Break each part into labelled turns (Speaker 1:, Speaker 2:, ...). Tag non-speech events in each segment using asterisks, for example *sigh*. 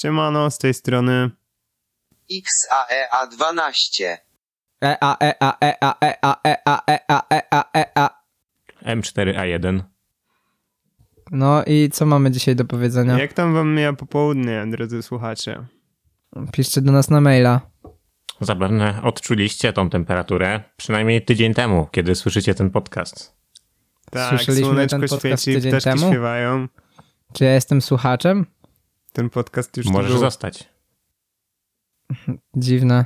Speaker 1: Siemano, z tej strony.
Speaker 2: XAEA12.
Speaker 3: E a e a e a e a e a e a e a e a.
Speaker 4: M4A1.
Speaker 3: No i co mamy dzisiaj do powiedzenia?
Speaker 1: Jak tam wam mija popołudnie, drodzy słuchacze?
Speaker 3: Piszcie do nas na maila.
Speaker 4: Zapewne odczuliście tą temperaturę przynajmniej tydzień temu, kiedy słyszycie ten podcast.
Speaker 1: Tak,
Speaker 3: Słyszeliśmy
Speaker 1: słoneczko
Speaker 3: ten podcast
Speaker 1: świeci,
Speaker 3: tydzień
Speaker 1: ptaszki
Speaker 3: temu?
Speaker 1: śpiewają.
Speaker 3: Czy ja jestem słuchaczem?
Speaker 1: Ten podcast już
Speaker 4: Możesz
Speaker 1: był.
Speaker 4: zostać.
Speaker 3: Dziwne.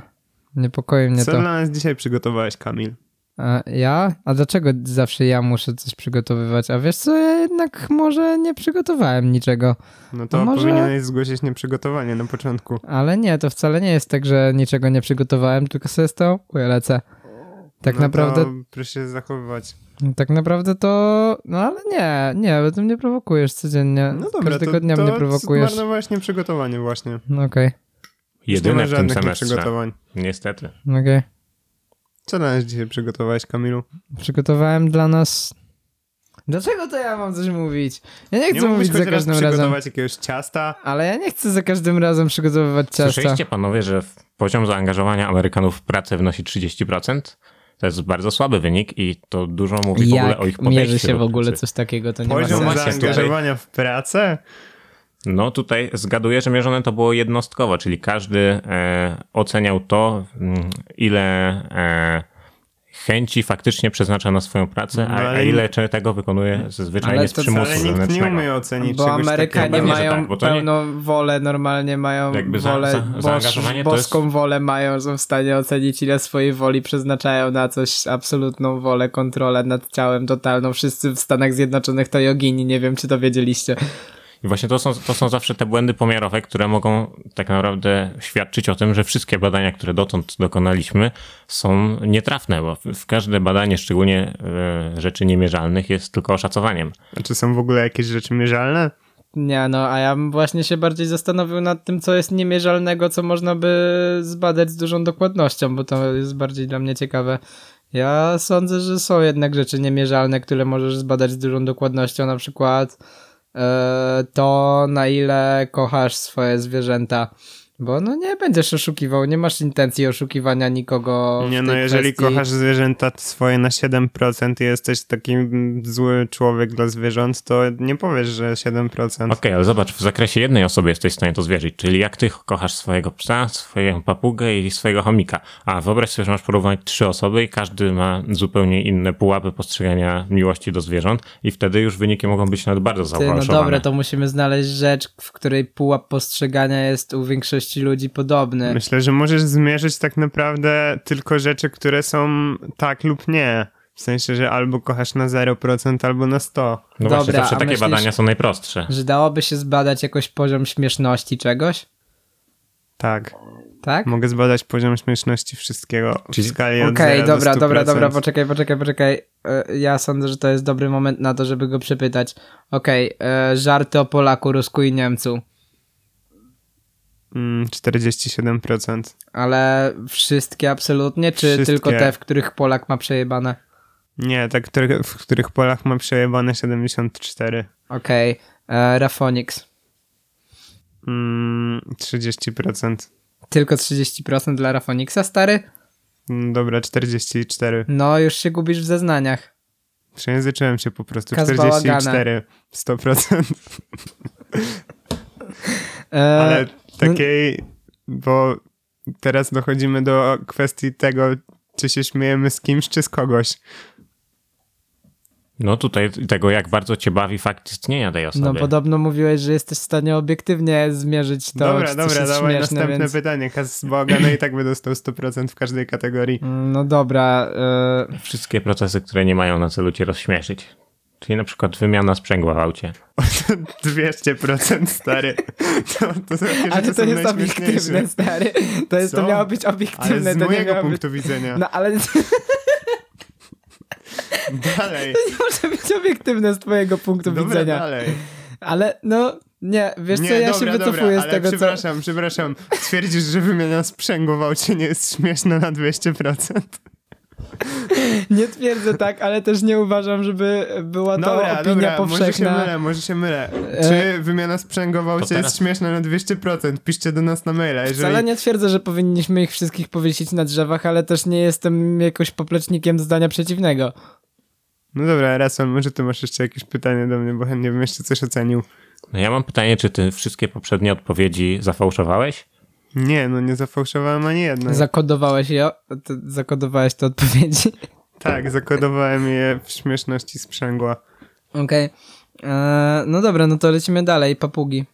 Speaker 3: Niepokoi mnie
Speaker 1: Co
Speaker 3: to.
Speaker 1: dla nas dzisiaj przygotowałeś, Kamil?
Speaker 3: A ja? A dlaczego zawsze ja muszę coś przygotowywać? A wiesz co, ja jednak może nie przygotowałem niczego.
Speaker 1: No to
Speaker 3: A może-
Speaker 1: powinieneś zgłosić nieprzygotowanie na początku.
Speaker 3: Ale nie, to wcale nie jest tak, że niczego nie przygotowałem, tylko sobie z tą lecę. Tak
Speaker 1: no
Speaker 3: naprawdę,
Speaker 1: To proszę się zachowywać.
Speaker 3: tak naprawdę to, no ale nie, nie, bo ty mnie prowokujesz codziennie.
Speaker 1: No dobra,
Speaker 3: Każdego
Speaker 1: to,
Speaker 3: dnia
Speaker 1: to
Speaker 3: mnie prowokujesz.
Speaker 1: zmarnowałeś nieprzygotowanie właśnie.
Speaker 3: No okej,
Speaker 1: nie
Speaker 4: Jedyne
Speaker 1: ma
Speaker 4: w tym
Speaker 1: żadnych
Speaker 4: semestrze. Niestety.
Speaker 3: okej.
Speaker 1: Co dla nas dzisiaj przygotowałeś, Kamilu?
Speaker 3: Przygotowałem dla nas... Dlaczego to ja mam coś mówić? Ja nie chcę
Speaker 1: Nie
Speaker 3: mówić za
Speaker 1: choć raz
Speaker 3: każdym razem.
Speaker 1: przygotować jakiegoś ciasta?
Speaker 3: Ale ja nie chcę za każdym razem przygotowywać ciasta.
Speaker 4: Słyszeliście panowie, że poziom zaangażowania Amerykanów w pracę wynosi 30%? To jest bardzo słaby wynik i to dużo mówi w ogóle
Speaker 3: Jak
Speaker 4: o ich podejściu
Speaker 3: mierzy się w ogóle coś takiego, to nie ma
Speaker 1: Poziom
Speaker 3: sensu.
Speaker 4: właśnie, tutaj-
Speaker 1: zaangażowania w pracę?
Speaker 4: No tutaj zgaduję, że mierzone to było jednostkowo, czyli każdy e, oceniał to, mm, ile e, chęci faktycznie przeznacza na swoją pracę,
Speaker 1: No,
Speaker 4: a,
Speaker 1: ale
Speaker 4: a ile czy tego wykonuje zwyczajnie z
Speaker 3: to
Speaker 4: przymusu
Speaker 1: Ale nikt nie umie ocenić
Speaker 3: Bo Amerykanie
Speaker 1: takiego.
Speaker 3: Mają
Speaker 4: tak, bo to nie-
Speaker 3: pełną wolę, normalnie mają
Speaker 4: Jakby za-
Speaker 3: wolę,
Speaker 4: za-
Speaker 3: boż,
Speaker 4: zaangażowanie to
Speaker 3: boską
Speaker 4: jest-
Speaker 3: wolę mają, są w stanie ocenić ile swojej woli przeznaczają na coś, absolutną wolę, kontrolę nad ciałem totalną. Wszyscy w Stanach Zjednoczonych to jogini, nie wiem czy to wiedzieliście.
Speaker 4: I właśnie to są, to są zawsze te błędy pomiarowe, które mogą tak naprawdę świadczyć o tym, że wszystkie badania, które dotąd dokonaliśmy, są nietrafne, bo w- każde badanie, szczególnie e, rzeczy niemierzalnych, jest tylko oszacowaniem.
Speaker 1: A czy są w ogóle jakieś rzeczy mierzalne?
Speaker 3: Nie no, a ja bym właśnie się bardziej zastanowił nad tym, co jest niemierzalnego, co można by zbadać z dużą dokładnością, bo to jest bardziej dla mnie ciekawe. Ja sądzę, że są jednak rzeczy niemierzalne, które możesz zbadać z dużą dokładnością, na przykład to, na ile kochasz swoje zwierzęta. Bo no nie będziesz oszukiwał, nie masz intencji oszukiwania nikogo. w
Speaker 1: Nie no, jeżeli
Speaker 3: kwestii.
Speaker 1: kochasz zwierzęta swoje na 7% i jesteś taki zły człowiek dla zwierząt, to nie powiesz, że 7%.
Speaker 4: Okej, ale zobacz, w zakresie jednej osoby jesteś w stanie to zwierzyć, czyli jak ty kochasz swojego psa, swoją papugę i swojego chomika. A wyobraź sobie, że masz porównywać trzy osoby i każdy ma zupełnie inne pułapy postrzegania miłości do zwierząt i wtedy już wyniki mogą być nawet bardzo
Speaker 3: Ty, no dobra, to musimy znaleźć rzecz, w której pułap postrzegania jest u większości ludzi podobny.
Speaker 1: Myślę, że możesz zmierzyć tak naprawdę tylko rzeczy, które są tak lub nie. W sensie, że albo kochasz na 0%, albo na 100%.
Speaker 4: No
Speaker 3: Dobra,
Speaker 4: właśnie, zawsze takie
Speaker 3: myślisz-
Speaker 4: badania są najprostsze.
Speaker 3: Że dałoby się zbadać jakoś poziom śmieszności czegoś?
Speaker 1: Tak.
Speaker 3: Tak?
Speaker 1: Mogę zbadać poziom śmieszności wszystkiego w
Speaker 4: Czyli-
Speaker 1: skali od
Speaker 3: Okej,
Speaker 1: 0 do
Speaker 3: dobra, dobra,
Speaker 1: 100%.
Speaker 3: dobra, poczekaj, poczekaj, poczekaj. E, Ja sądzę, że to jest dobry moment na to, żeby go przepytać. Okej, e, żarty o Polaku, Rusku i Niemcu.
Speaker 1: Mm, 47%.
Speaker 3: Ale wszystkie absolutnie, czy
Speaker 1: Wszystkie.
Speaker 3: tylko te, w których Polak ma przejebane?
Speaker 1: Nie, tak, które- w których polach ma przejebane 74.
Speaker 3: Okej, e, Rafonix.
Speaker 1: Mm, 30%.
Speaker 3: Tylko 30% dla Rafonixa, stary?
Speaker 1: Mm, Dobra, 44.
Speaker 3: No, już się gubisz w zeznaniach.
Speaker 1: Przejęzyczyłem się po prostu.
Speaker 3: Kaz
Speaker 1: 44. 100%.
Speaker 3: E,
Speaker 1: Ale takiej, bo teraz dochodzimy do kwestii tego, czy się śmiejemy z kimś, czy z kogoś.
Speaker 4: No tutaj tego, jak bardzo cię bawi fakt istnienia tej osoby.
Speaker 3: No podobno mówiłeś, że jesteś w stanie obiektywnie zmierzyć to,
Speaker 1: dobra,
Speaker 3: czy
Speaker 1: dobra,
Speaker 3: jest
Speaker 1: dawaj
Speaker 3: śmieszne,
Speaker 1: następne
Speaker 3: więc...
Speaker 1: pytanie. Kas Bogana i tak by dostał 100% w każdej kategorii.
Speaker 3: No dobra, e,
Speaker 4: Wszystkie procesy, które nie mają na celu cię rozśmieszyć. Czyli na przykład wymiana sprzęgła w aucie. *laughs*
Speaker 1: 200% stary. To, to takie
Speaker 3: ale to
Speaker 1: są
Speaker 3: jest obiektywne, stary. To, jest, to miało być
Speaker 1: Ale
Speaker 3: obiektywne,
Speaker 1: z
Speaker 3: to nie
Speaker 1: mojego
Speaker 3: miało być...
Speaker 1: punktu widzenia.
Speaker 3: No ale *laughs*
Speaker 1: Dalej.
Speaker 3: nie może być obiektywne z twojego punktu
Speaker 1: Dobra,
Speaker 3: widzenia.
Speaker 1: dalej.
Speaker 3: Ale no, nie, wiesz
Speaker 1: nie,
Speaker 3: co, ja
Speaker 1: dobra,
Speaker 3: się
Speaker 1: dobra,
Speaker 3: wycofuję
Speaker 1: ale
Speaker 3: z tego, co... Nie twierdzę tak, ale też nie uważam, żeby była to
Speaker 1: Dobra,
Speaker 3: opinia
Speaker 1: dobra, może się
Speaker 3: powszechna.
Speaker 1: mylę, może się mylę.
Speaker 3: E,
Speaker 1: Czy wymiana sprzęgowa u
Speaker 4: teraz-
Speaker 1: jest śmieszna na 200%? Piszcie do nas na maila, jeżeli...
Speaker 3: Wcale nie twierdzę, że powinniśmy ich wszystkich powiesić na drzewach, ale też nie jestem jakoś poplecznikiem zdania przeciwnego.
Speaker 1: No dobra, Rasol, może ty masz jeszcze jakieś pytanie do mnie, bo chętnie bym jeszcze coś ocenił.
Speaker 4: No ja mam pytanie, czy ty wszystkie poprzednie odpowiedzi zafałszowałeś?
Speaker 1: Nie, no nie zafałszowałem ani jednej.
Speaker 3: Zakodowałeś je, to, zakodowałeś te odpowiedzi.
Speaker 1: Tak, zakodowałem je w śmieszności sprzęgła.
Speaker 3: Okej. Eee, No dobra, no to lecimy dalej. Papugi.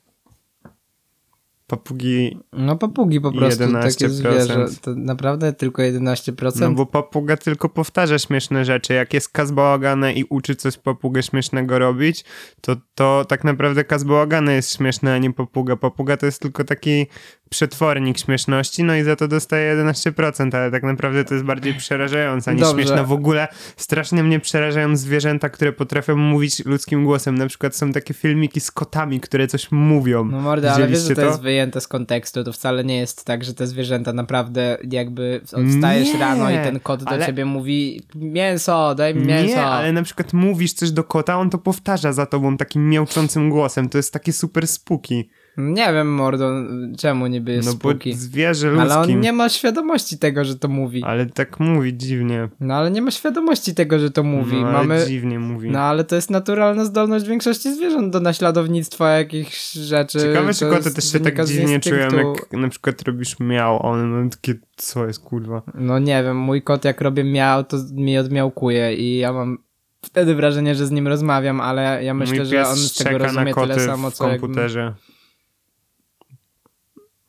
Speaker 1: Papugi,
Speaker 3: No papugi po prostu, takie
Speaker 1: 11%.
Speaker 3: zwierzę. To naprawdę tylko 11%?
Speaker 1: no bo papuga tylko powtarza śmieszne rzeczy. Jak jest kazbałagane i uczy coś papugę śmiesznego robić, to, to tak naprawdę kazbałagane jest śmieszne, a nie papuga. Papuga to jest tylko taki przetwornik śmieszności, no i za to dostaje 11%, ale tak naprawdę to jest bardziej przerażające niż
Speaker 3: Dobrze.
Speaker 1: śmieszne. W ogóle strasznie mnie przerażają zwierzęta, które potrafią mówić ludzkim głosem. Na przykład są takie filmiki z kotami, które coś mówią.
Speaker 3: No mordę, ale wiesz, że to, jest wyjęte z kontekstu. To wcale nie jest tak, że te zwierzęta naprawdę jakby wstajesz
Speaker 1: Nie,
Speaker 3: rano i ten kot do
Speaker 1: ale-
Speaker 3: ciebie mówi mięso, daj mi mięso.
Speaker 1: Nie, ale na przykład mówisz coś do kota, on to powtarza za tobą takim miałczącym głosem. To jest takie super spuki.
Speaker 3: Nie wiem, mordo, czemu niby jest
Speaker 1: No
Speaker 3: spółki.
Speaker 1: bo zwierzę ludzkim.
Speaker 3: Ale on nie ma świadomości tego, że to mówi.
Speaker 1: Ale tak mówi dziwnie.
Speaker 3: No ale nie ma świadomości tego, że to mówi.
Speaker 1: No, ale
Speaker 3: Mamy...
Speaker 1: dziwnie mówi.
Speaker 3: No ale to jest naturalna zdolność większości zwierząt do naśladownictwa jakichś rzeczy.
Speaker 1: Ciekawe, czy koty też się tak dziwnie czują, jak na przykład robisz miał, a one mają takie, co jest kurwa.
Speaker 3: No nie wiem, mój kot jak robię miał, to mi odmiałkuje i ja mam wtedy wrażenie, że z nim rozmawiam, ale ja myślę, że on z tego rozumie tyle samo,
Speaker 1: w
Speaker 3: co jak...
Speaker 1: komputerze.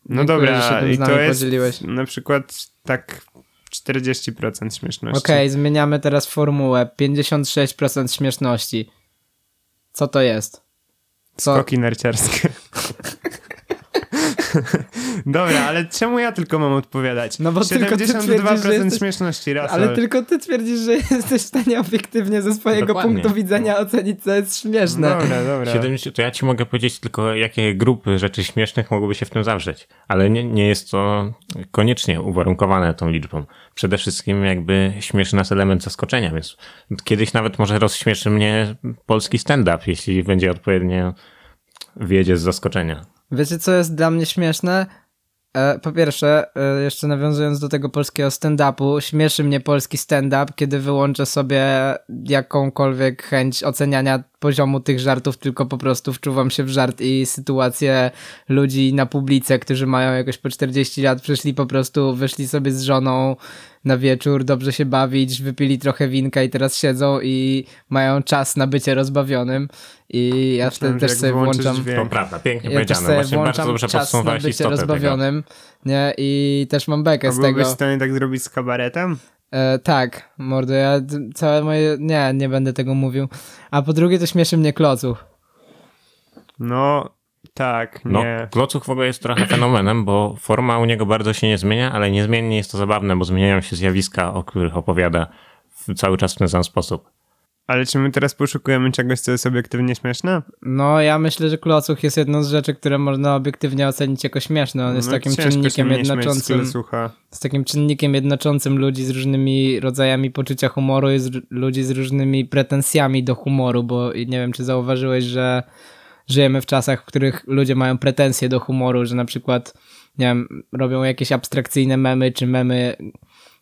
Speaker 1: No dobra, i to jest
Speaker 3: podzieliłeś.
Speaker 1: na przykład tak 40% śmieszności.
Speaker 3: Okej, zmieniamy teraz formułę. 56% śmieszności. Co to jest? Co?
Speaker 1: Skoki narciarskie. *laughs* *laughs* Dobra, ale czemu ja tylko mam odpowiadać?
Speaker 3: No bo tylko ty
Speaker 1: 72%
Speaker 3: twierdzisz, że jesteś-
Speaker 1: śmieszności, Russell.
Speaker 3: Ale tylko ty twierdzisz, że jesteś w stanie obiektywnie ze swojego
Speaker 4: Dokładnie.
Speaker 3: punktu widzenia ocenić, co jest śmieszne.
Speaker 1: Dobra, dobra.
Speaker 4: 70, to ja ci mogę powiedzieć tylko, jakie grupy rzeczy śmiesznych mogłyby się w tym zawrzeć. Ale nie, nie jest to koniecznie uwarunkowane tą liczbą. Przede wszystkim jakby śmieszy nas element zaskoczenia, więc kiedyś nawet może rozśmieszy mnie polski stand-up, jeśli będzie odpowiednio wiedzie z zaskoczenia.
Speaker 3: Wiecie, co jest dla mnie śmieszne? E, po pierwsze, e, jeszcze nawiązując do tego polskiego stand-upu, śmieszy mnie polski stand-up, kiedy wyłączę sobie jakąkolwiek chęć oceniania poziomu tych żartów, tylko po prostu wczuwam się w żart i sytuację ludzi na publice, którzy mają jakoś po 40 lat, przyszli po prostu, wyszli sobie z żoną na wieczór, dobrze się bawić, wypili trochę winka i teraz siedzą i mają czas na bycie rozbawionym i ja wtedy też sobie włączam...
Speaker 1: dźwięk.
Speaker 4: To prawda, pięknie
Speaker 3: Ja też
Speaker 4: powiedziane.
Speaker 3: sobie
Speaker 4: Właśnie bardzo
Speaker 3: włączam
Speaker 4: dobrze
Speaker 3: czas na bycie
Speaker 4: istotę tego.
Speaker 3: rozbawionym, nie? I też mam bekę
Speaker 1: A
Speaker 3: z
Speaker 1: byłbyś
Speaker 3: tego.
Speaker 1: w stanie tak zrobić z kabaretem?
Speaker 3: E, tak, mordo, ja całe moje... Nie, nie będę tego mówił. A po drugie to śmieszy mnie klocuch.
Speaker 1: No, tak,
Speaker 4: No,
Speaker 1: nie.
Speaker 4: Klocuch w ogóle jest trochę fenomenem, bo forma u niego bardzo się nie zmienia, ale niezmiennie jest to zabawne, bo zmieniają się zjawiska, o których opowiada w, cały czas w ten sam sposób.
Speaker 1: Ale czy my teraz poszukujemy czegoś, co jest obiektywnie śmieszne?
Speaker 3: No, ja myślę, że klocuch jest jedną z rzeczy, które można obiektywnie ocenić jako śmieszne. On jest
Speaker 1: no,
Speaker 3: takim czynnikiem jednoczącym... z takim czynnikiem jednoczącym ludzi z różnymi rodzajami poczucia humoru i z, ludzi z różnymi pretensjami do humoru, bo nie wiem, czy zauważyłeś, że żyjemy w czasach, w których ludzie mają pretensje do humoru, że na przykład, nie wiem, robią jakieś abstrakcyjne memy, czy memy,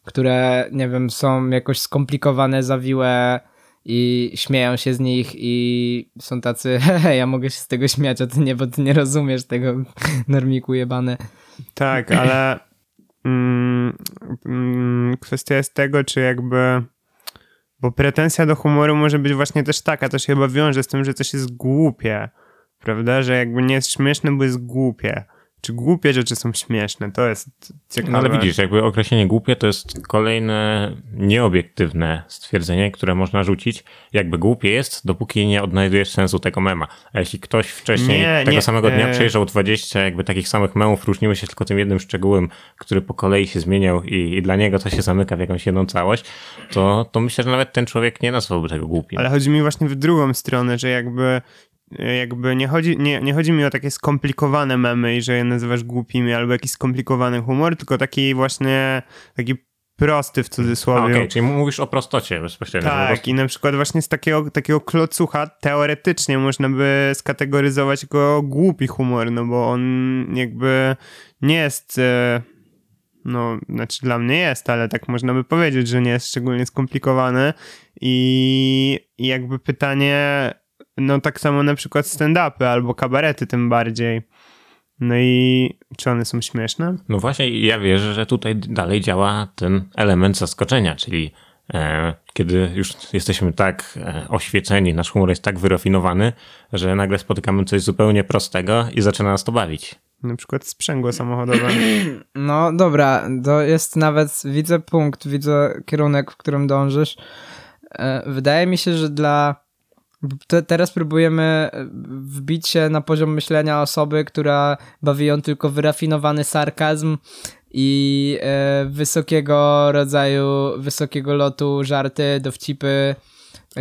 Speaker 3: które, nie wiem, są jakoś skomplikowane, zawiłe i śmieją się z nich i są tacy, *laughs* hehe, ja mogę się z tego śmiać, a ty nie, bo ty nie rozumiesz tego *laughs* normiku jebane.
Speaker 1: Tak, ale mm, mm, kwestia jest tego, czy jakby. Bo pretensja do humoru może być właśnie też taka, to się chyba wiąże z tym, że coś jest głupie, prawda? Że jakby nie jest śmieszne, bo jest głupie. Czy głupie rzeczy są śmieszne? To jest ciekawe.
Speaker 4: No ale widzisz, jakby określenie głupie to jest kolejne nieobiektywne stwierdzenie, które można rzucić. Jakby głupie jest, dopóki nie odnajdujesz sensu tego mema. A jeśli ktoś wcześniej
Speaker 1: Nie,
Speaker 4: tego
Speaker 1: nie,
Speaker 4: samego dnia
Speaker 1: e-
Speaker 4: przejrzał 20 jakby takich samych memów, różniły się tylko tym jednym szczegółem, który po kolei się zmieniał i, i dla niego to się zamyka w jakąś jedną całość, to, to myślę, że nawet ten człowiek nie nazwałby tego głupim.
Speaker 1: Ale chodzi mi właśnie w drugą stronę, że jakby jakby nie chodzi, nie, nie chodzi mi o takie skomplikowane memy i że je nazywasz głupimi albo jakiś skomplikowany humor, tylko taki właśnie taki prosty w cudzysłowie.
Speaker 4: Okej, czyli mówisz o prostocie bezpośrednio.
Speaker 1: Tak,
Speaker 4: prostu-
Speaker 1: i na przykład właśnie z takiego, takiego klocucha teoretycznie można by skategoryzować go głupi humor, no bo on jakby nie jest, e, no, znaczy dla mnie jest, ale tak można by powiedzieć, że nie jest szczególnie skomplikowany i jakby pytanie, no tak samo na przykład stand-upy albo kabarety tym bardziej. No i czy one są śmieszne?
Speaker 4: No właśnie, ja wierzę, że tutaj dalej działa ten element zaskoczenia, czyli e, kiedy już jesteśmy tak e, oświeceni, nasz humor jest tak wyrafinowany, że nagle spotykamy coś zupełnie prostego i zaczyna nas to bawić.
Speaker 1: Na przykład sprzęgło samochodowe. *clears throat*
Speaker 3: No dobra, to jest nawet, widzę punkt, widzę kierunek, w którym dążysz. E, Wydaje mi się, że dla. Te, teraz próbujemy e, wbić się na poziom myślenia osoby, która bawi ją tylko wyrafinowany sarkazm i e, wysokiego rodzaju, wysokiego lotu żarty, dowcipy,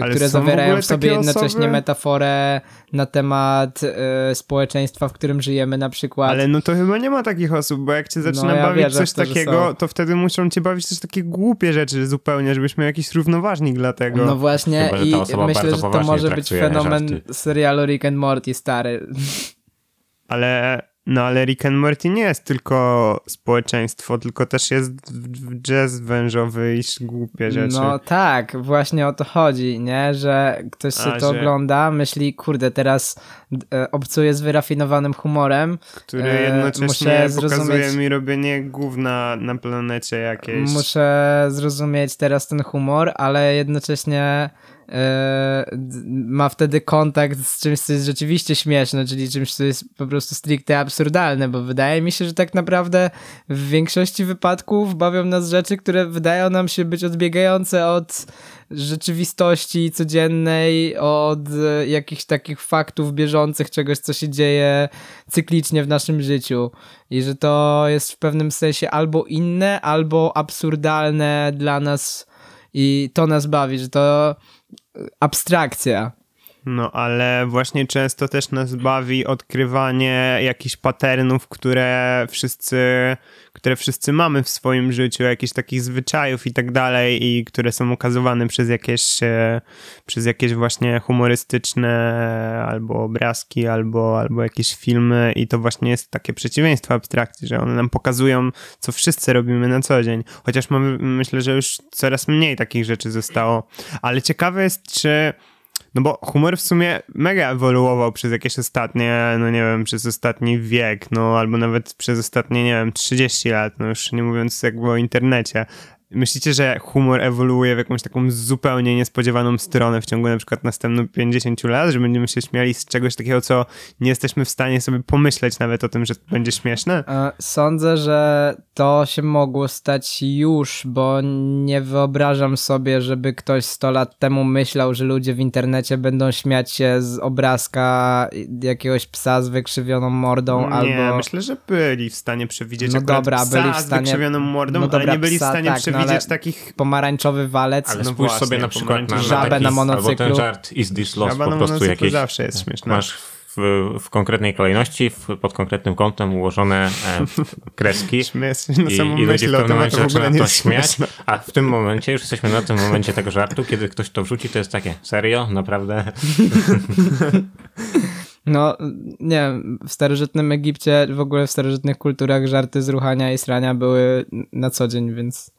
Speaker 1: Ale
Speaker 3: które
Speaker 1: w
Speaker 3: zawierają
Speaker 1: ogóle
Speaker 3: w sobie jednocześnie
Speaker 1: osoby?
Speaker 3: metaforę na temat e, społeczeństwa, w którym żyjemy na przykład.
Speaker 1: Ale no to chyba nie ma takich osób, bo jak cię zaczyna
Speaker 3: ja
Speaker 1: bawić coś
Speaker 3: w to,
Speaker 1: takiego, to wtedy muszą cię bawić też takie głupie rzeczy zupełnie, żebyś miał jakiś równoważnik dla tego.
Speaker 3: No właśnie
Speaker 4: Chyba,
Speaker 3: i myślę, że to może być fenomen
Speaker 4: żarty.
Speaker 3: serialu Rick and Morty stary.
Speaker 1: Ale, no ale Rick and Morty nie jest tylko społeczeństwo, tylko też jest jazz wężowy i głupie rzeczy.
Speaker 3: No tak, właśnie o to chodzi, nie? Że ktoś się
Speaker 1: A,
Speaker 3: to
Speaker 1: że-
Speaker 3: ogląda, myśli, kurde, teraz e, obcuję z wyrafinowanym humorem,
Speaker 1: który
Speaker 3: e,
Speaker 1: jednocześnie pokazuje
Speaker 3: zrozumieć-
Speaker 1: mi robienie gówna na planecie jakiejś.
Speaker 3: muszę zrozumieć teraz ten humor, ale jednocześnie e, ma wtedy kontakt z czymś, co jest rzeczywiście śmieszne, czyli czymś, co jest po prostu stricte absurdalne, bo wydaje mi się, że tak naprawdę w większości wypadków bawią nas rzeczy, które wydają nam się być odbiegające od rzeczywistości codziennej, od e, jakichś takich faktów bieżących, czegoś, co się dzieje cyklicznie w naszym życiu. I że to jest w pewnym sensie albo inne, albo absurdalne dla nas i to nas bawi, że to abstrakcja.
Speaker 1: No, ale właśnie często też nas bawi odkrywanie jakichś patternów, które wszyscy, które wszyscy mamy w swoim życiu, jakichś takich zwyczajów i tak dalej, i które są ukazywane przez jakieś, e, przez jakieś właśnie humorystyczne albo obrazki, albo, albo jakieś filmy, i to właśnie jest takie przeciwieństwo abstrakcji, że one nam pokazują, co wszyscy robimy na co dzień. Chociaż myślę, że już coraz mniej takich rzeczy zostało. Ale ciekawe jest, czy no bo humor w sumie mega ewoluował przez jakieś ostatnie, no nie wiem, przez ostatni wiek, no albo nawet przez ostatnie, nie wiem, 30 lat, no już nie mówiąc jakby o internecie. Myślicie, że humor ewoluuje w jakąś taką zupełnie niespodziewaną stronę w ciągu na przykład następnych 50 lat, że będziemy się śmiali z czegoś takiego, co nie jesteśmy w stanie sobie pomyśleć nawet o tym, że będzie śmieszne?
Speaker 3: E, Sądzę, że to się mogło stać już, bo nie wyobrażam sobie, żeby ktoś 100 lat temu myślał, że ludzie w internecie będą śmiać się z obrazka jakiegoś psa z wykrzywioną mordą
Speaker 1: nie,
Speaker 3: albo...
Speaker 1: myślę, że byli w stanie przewidzieć
Speaker 3: No
Speaker 1: akurat
Speaker 3: dobra, byli w
Speaker 1: z
Speaker 3: stanie-
Speaker 1: wykrzywioną mordą,
Speaker 3: no
Speaker 1: ale
Speaker 3: dobra,
Speaker 1: nie byli
Speaker 3: psa,
Speaker 1: w stanie
Speaker 3: tak, no
Speaker 1: przewidzieć
Speaker 3: ale-
Speaker 1: takich
Speaker 3: pomarańczowy walec.
Speaker 4: Ale
Speaker 1: No
Speaker 4: spójrz
Speaker 1: właśnie,
Speaker 4: sobie na przykład na, na
Speaker 3: Żabę
Speaker 4: taki,
Speaker 3: na
Speaker 4: albo
Speaker 3: monocyklu.
Speaker 4: ten żart Is This Lost, po prostu
Speaker 1: monocyklu
Speaker 4: jakieś...
Speaker 1: zawsze jest śmieszna.
Speaker 4: Masz w, w konkretnej kolejności, w, pod konkretnym kątem ułożone e, *laughs* kreski i,
Speaker 1: samą
Speaker 4: i ludzie w pewnym momencie zaczynają to śmiać,
Speaker 1: śmieszne.
Speaker 4: a w tym momencie, już jesteśmy na tym momencie tego żartu, kiedy ktoś to wrzuci, to jest takie, serio? Naprawdę? *laughs*
Speaker 3: No, nie wiem, w starożytnym Egipcie, w ogóle w starożytnych kulturach żarty z ruchania i srania były na co dzień, więc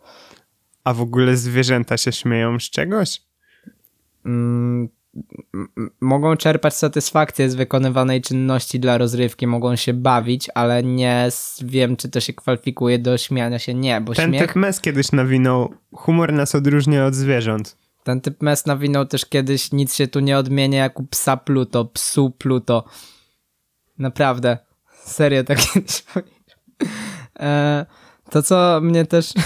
Speaker 1: A w ogóle zwierzęta się śmieją z czegoś?
Speaker 3: mm, mogą czerpać satysfakcję z wykonywanej czynności dla rozrywki, mogą się bawić, ale nie wiem, czy to się kwalifikuje do śmiania się. Nie, bo
Speaker 1: Ten
Speaker 3: śmiech,
Speaker 1: typ mes kiedyś nawinął, humor nas odróżnia od zwierząt.
Speaker 3: ten typ mes nawinął też kiedyś, nic się tu nie odmienia jak u psa Pluto, psu Pluto. Naprawdę. Serio tak kiedyś *laughs* powiedział. E, to, co mnie też... *laughs*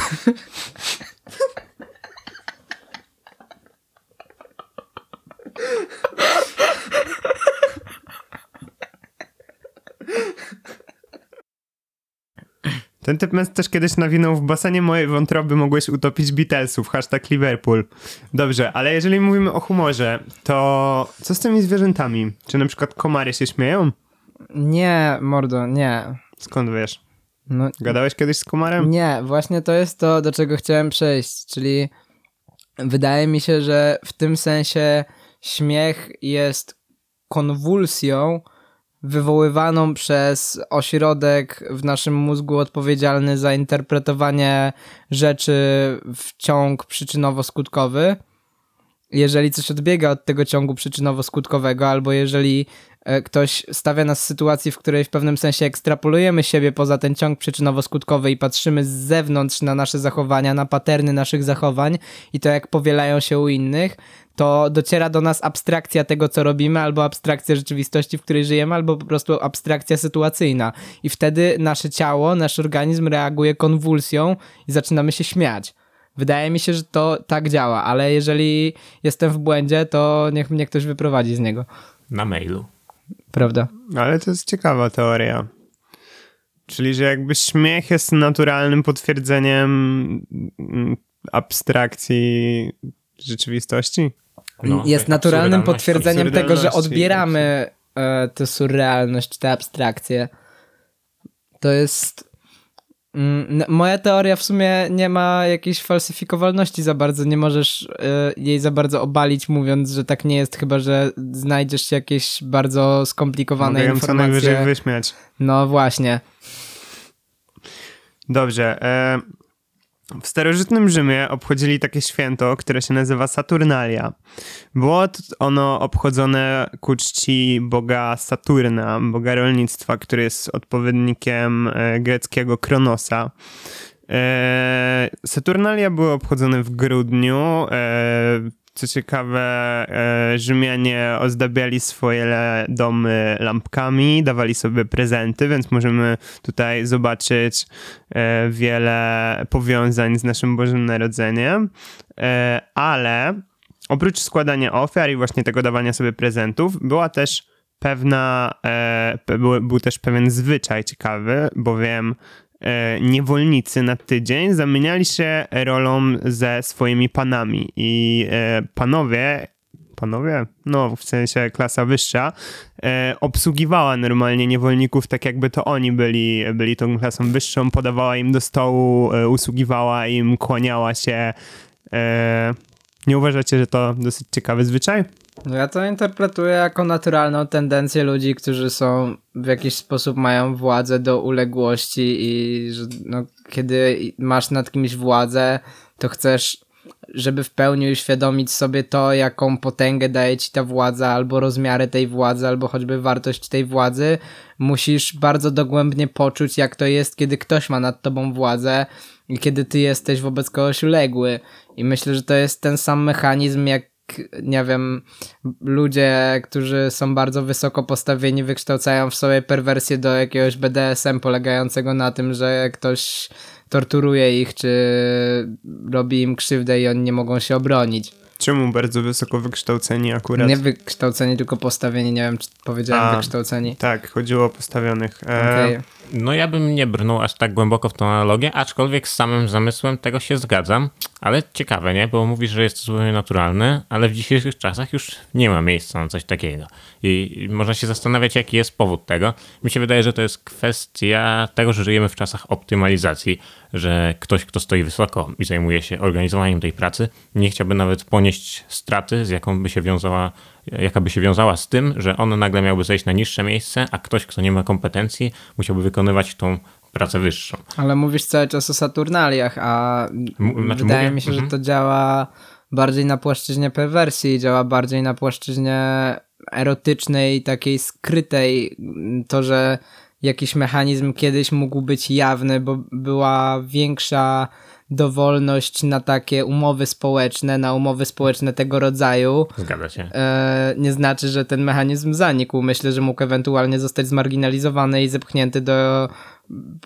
Speaker 1: Ten typ mes też kiedyś nawinął w basenie mojej wątroby mogłeś utopić Beatlesów, hashtag Liverpool. Dobrze, ale jeżeli mówimy o humorze, to co z tymi zwierzętami? Czy na przykład komary się śmieją?
Speaker 3: Nie, mordo, nie.
Speaker 1: Skąd wiesz?
Speaker 3: No,
Speaker 1: Gadałeś kiedyś z Kumarem?
Speaker 3: Nie, właśnie to jest to, do czego chciałem przejść, czyli wydaje mi się, że w tym sensie śmiech jest konwulsją wywoływaną przez ośrodek w naszym mózgu odpowiedzialny za interpretowanie rzeczy w ciąg przyczynowo-skutkowy. Jeżeli coś odbiega od tego ciągu przyczynowo-skutkowego, albo jeżeli e, ktoś stawia nas w sytuacji, w której w pewnym sensie ekstrapolujemy siebie poza ten ciąg przyczynowo-skutkowy i patrzymy z zewnątrz na nasze zachowania, na paterny naszych zachowań i to jak powielają się u innych, to dociera do nas abstrakcja tego, co robimy, albo abstrakcja rzeczywistości, w której żyjemy, albo po prostu abstrakcja sytuacyjna. I wtedy nasze ciało, nasz organizm reaguje konwulsją i zaczynamy się śmiać. Wydaje mi się, że to tak działa, ale jeżeli jestem w błędzie, to niech mnie ktoś wyprowadzi z niego.
Speaker 4: Na mailu.
Speaker 3: Prawda?
Speaker 1: Ale to jest ciekawa teoria. Czyli, że jakby śmiech jest naturalnym potwierdzeniem mm, abstrakcji rzeczywistości?
Speaker 4: No,
Speaker 3: jest naturalnym potwierdzeniem tego, że odbieramy e, tę surrealność, tę abstrakcję. To jest. Mm, moja teoria w sumie nie ma jakiejś falsyfikowalności za bardzo. Nie możesz e, jej za bardzo obalić, mówiąc, że tak nie jest, chyba że znajdziesz jakieś bardzo skomplikowane
Speaker 1: Mogę ją co najwyżej wyśmiać.
Speaker 3: No właśnie.
Speaker 1: Dobrze. E, w starożytnym Rzymie obchodzili takie święto, które się nazywa Saturnalia. Było ono obchodzone ku czci boga Saturna, boga rolnictwa, który jest odpowiednikiem e, greckiego Kronosa. E, Saturnalia były obchodzone w grudniu. Co ciekawe, e, Rzymianie ozdabiali swoje domy lampkami, dawali sobie prezenty, więc możemy tutaj zobaczyć e, wiele powiązań z naszym Bożym Narodzeniem. E, ale oprócz składania ofiar i właśnie tego dawania sobie prezentów, była też pewna, pe- był, był też pewien zwyczaj ciekawy, bowiem niewolnicy na tydzień zamieniali się rolą ze swoimi panami i e, panowie panowie, no w sensie klasa wyższa, e, obsługiwała normalnie niewolników tak jakby to oni byli, byli tą klasą wyższą, podawała im do stołu, e, usługiwała im, kłaniała się. E, nie uważacie, że to dosyć ciekawy zwyczaj?
Speaker 3: No Ja to interpretuję jako naturalną tendencję ludzi, którzy są w jakiś sposób mają władzę do uległości i że no, kiedy masz nad kimś władzę, to chcesz, żeby w pełni uświadomić sobie to, jaką potęgę daje ci ta władza, albo rozmiary tej władzy, albo choćby wartość tej władzy, musisz bardzo dogłębnie poczuć, jak to jest, kiedy ktoś ma nad tobą władzę i kiedy ty jesteś wobec kogoś uległy. I myślę, że to jest ten sam mechanizm, jak nie wiem, ludzie, którzy są bardzo wysoko postawieni, wykształcają w sobie perwersję do jakiegoś BDSM polegającego na tym, że ktoś torturuje ich, czy robi im krzywdę i oni nie mogą się obronić.
Speaker 1: Czemu bardzo wysoko wykształceni akurat?
Speaker 3: Nie wykształceni, tylko postawieni, nie wiem, czy powiedziałem
Speaker 1: A,
Speaker 3: wykształceni.
Speaker 1: Tak, chodziło o postawionych. E,
Speaker 3: Okej.
Speaker 4: No ja bym nie brnął aż tak głęboko w tą analogię, aczkolwiek z samym zamysłem tego się zgadzam, ale ciekawe, nie? Bo mówisz, że jest to zupełnie naturalne, ale w dzisiejszych czasach już nie ma miejsca na coś takiego. I można się zastanawiać, jaki jest powód tego. Mi się wydaje, że to jest kwestia tego, że żyjemy w czasach optymalizacji, że ktoś, kto stoi wysoko i zajmuje się organizowaniem tej pracy, nie chciałby nawet ponieść straty, z jaką by się wiązała jaka by się wiązała z tym, że on nagle miałby zejść na niższe miejsce, a ktoś, kto nie ma kompetencji, musiałby wykonywać tą pracę wyższą.
Speaker 3: Ale mówisz cały czas o Saturnaliach, a
Speaker 4: M- znaczy
Speaker 3: wydaje
Speaker 4: mówię-
Speaker 3: mi się, że
Speaker 4: mhm.
Speaker 3: to działa bardziej na płaszczyźnie perwersji, działa bardziej na płaszczyźnie erotycznej, takiej skrytej. To, że jakiś mechanizm kiedyś mógł być jawny, bo była większa dowolność na takie umowy społeczne, na umowy społeczne tego rodzaju,
Speaker 4: Zgadza się.
Speaker 3: e, nie znaczy, że ten mechanizm zanikł. Myślę, że mógł ewentualnie zostać zmarginalizowany i zepchnięty do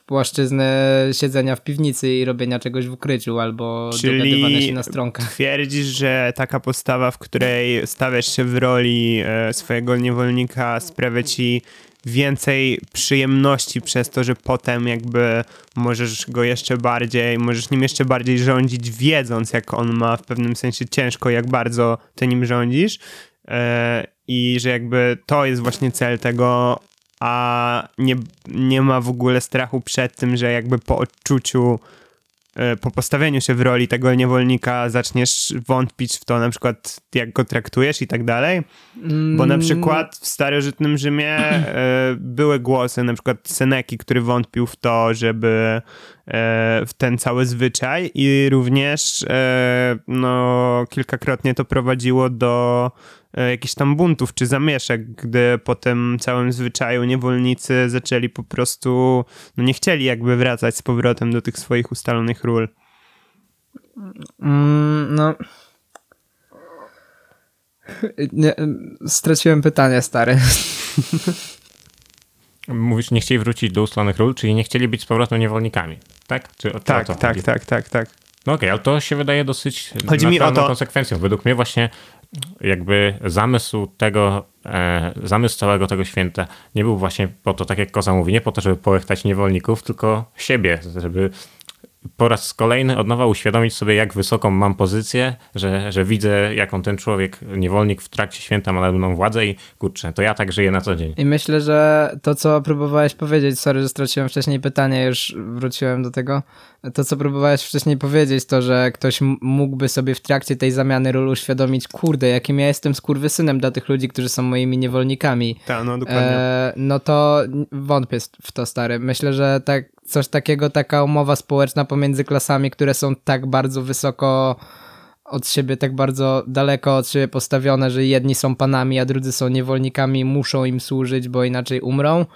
Speaker 3: płaszczyzny siedzenia w piwnicy i robienia czegoś w ukryciu albo dogadywania się na stronkach.
Speaker 1: twierdzisz, że taka postawa, w której stawiasz się w roli e, swojego niewolnika sprawia ci więcej przyjemności przez to, że potem jakby możesz go jeszcze bardziej, możesz nim jeszcze bardziej rządzić, wiedząc jak on ma w pewnym sensie ciężko, jak bardzo ty nim rządzisz e, i że jakby to jest właśnie cel tego a nie, nie ma w ogóle strachu przed tym, że jakby po odczuciu po postawieniu się w roli tego niewolnika zaczniesz wątpić w to, na przykład jak go traktujesz i tak dalej. Bo na przykład w starożytnym Rzymie e, były głosy, na przykład Seneki, który wątpił w to, żeby e, w ten cały zwyczaj i również e, no, kilkakrotnie to prowadziło do e, jakichś tam buntów czy zamieszek, gdy po tym całym zwyczaju niewolnicy zaczęli po prostu, no nie chcieli jakby wracać z powrotem do tych swoich ustalonych ról.
Speaker 3: Mm, no. Nie, straciłem pytanie, stary. *laughs*
Speaker 4: Mówisz, nie chcieli wrócić do ustalonych ról, czyli nie chcieli być z powrotem niewolnikami, tak? Czy, czy
Speaker 1: Tak,
Speaker 4: o to
Speaker 1: tak,
Speaker 4: chodzi?
Speaker 1: tak, tak, tak.
Speaker 4: No okej, ale to się wydaje dosyć
Speaker 1: Chodzi mi o
Speaker 4: naturalną
Speaker 1: to-
Speaker 4: konsekwencją. Według mnie właśnie jakby zamysł tego, e, zamysł całego tego święta nie był właśnie po to, tak jak Koza mówi, nie po to, żeby połechtać niewolników, tylko siebie, żeby po raz kolejny od nowa uświadomić sobie, jak wysoką mam pozycję, że, że widzę, jaką ten człowiek, niewolnik w trakcie święta ma nade mną władzę i kurczę, to ja tak żyję na co dzień.
Speaker 3: I myślę, że to, co próbowałeś powiedzieć, sorry, że straciłem wcześniej pytanie, już wróciłem do tego. To, co próbowałeś wcześniej powiedzieć, to, że ktoś mógłby sobie w trakcie tej zamiany ról uświadomić, kurde, jakim ja jestem skurwysynem dla tych ludzi, którzy są moimi niewolnikami.
Speaker 1: Tak, no dokładnie.
Speaker 3: E, no to wątpię w to, stary. Myślę, że tak, coś takiego, taka umowa społeczna pomiędzy klasami, które są tak bardzo wysoko od siebie, tak bardzo daleko od siebie postawione, że jedni są panami, a drudzy są niewolnikami, muszą im służyć, bo inaczej umrą.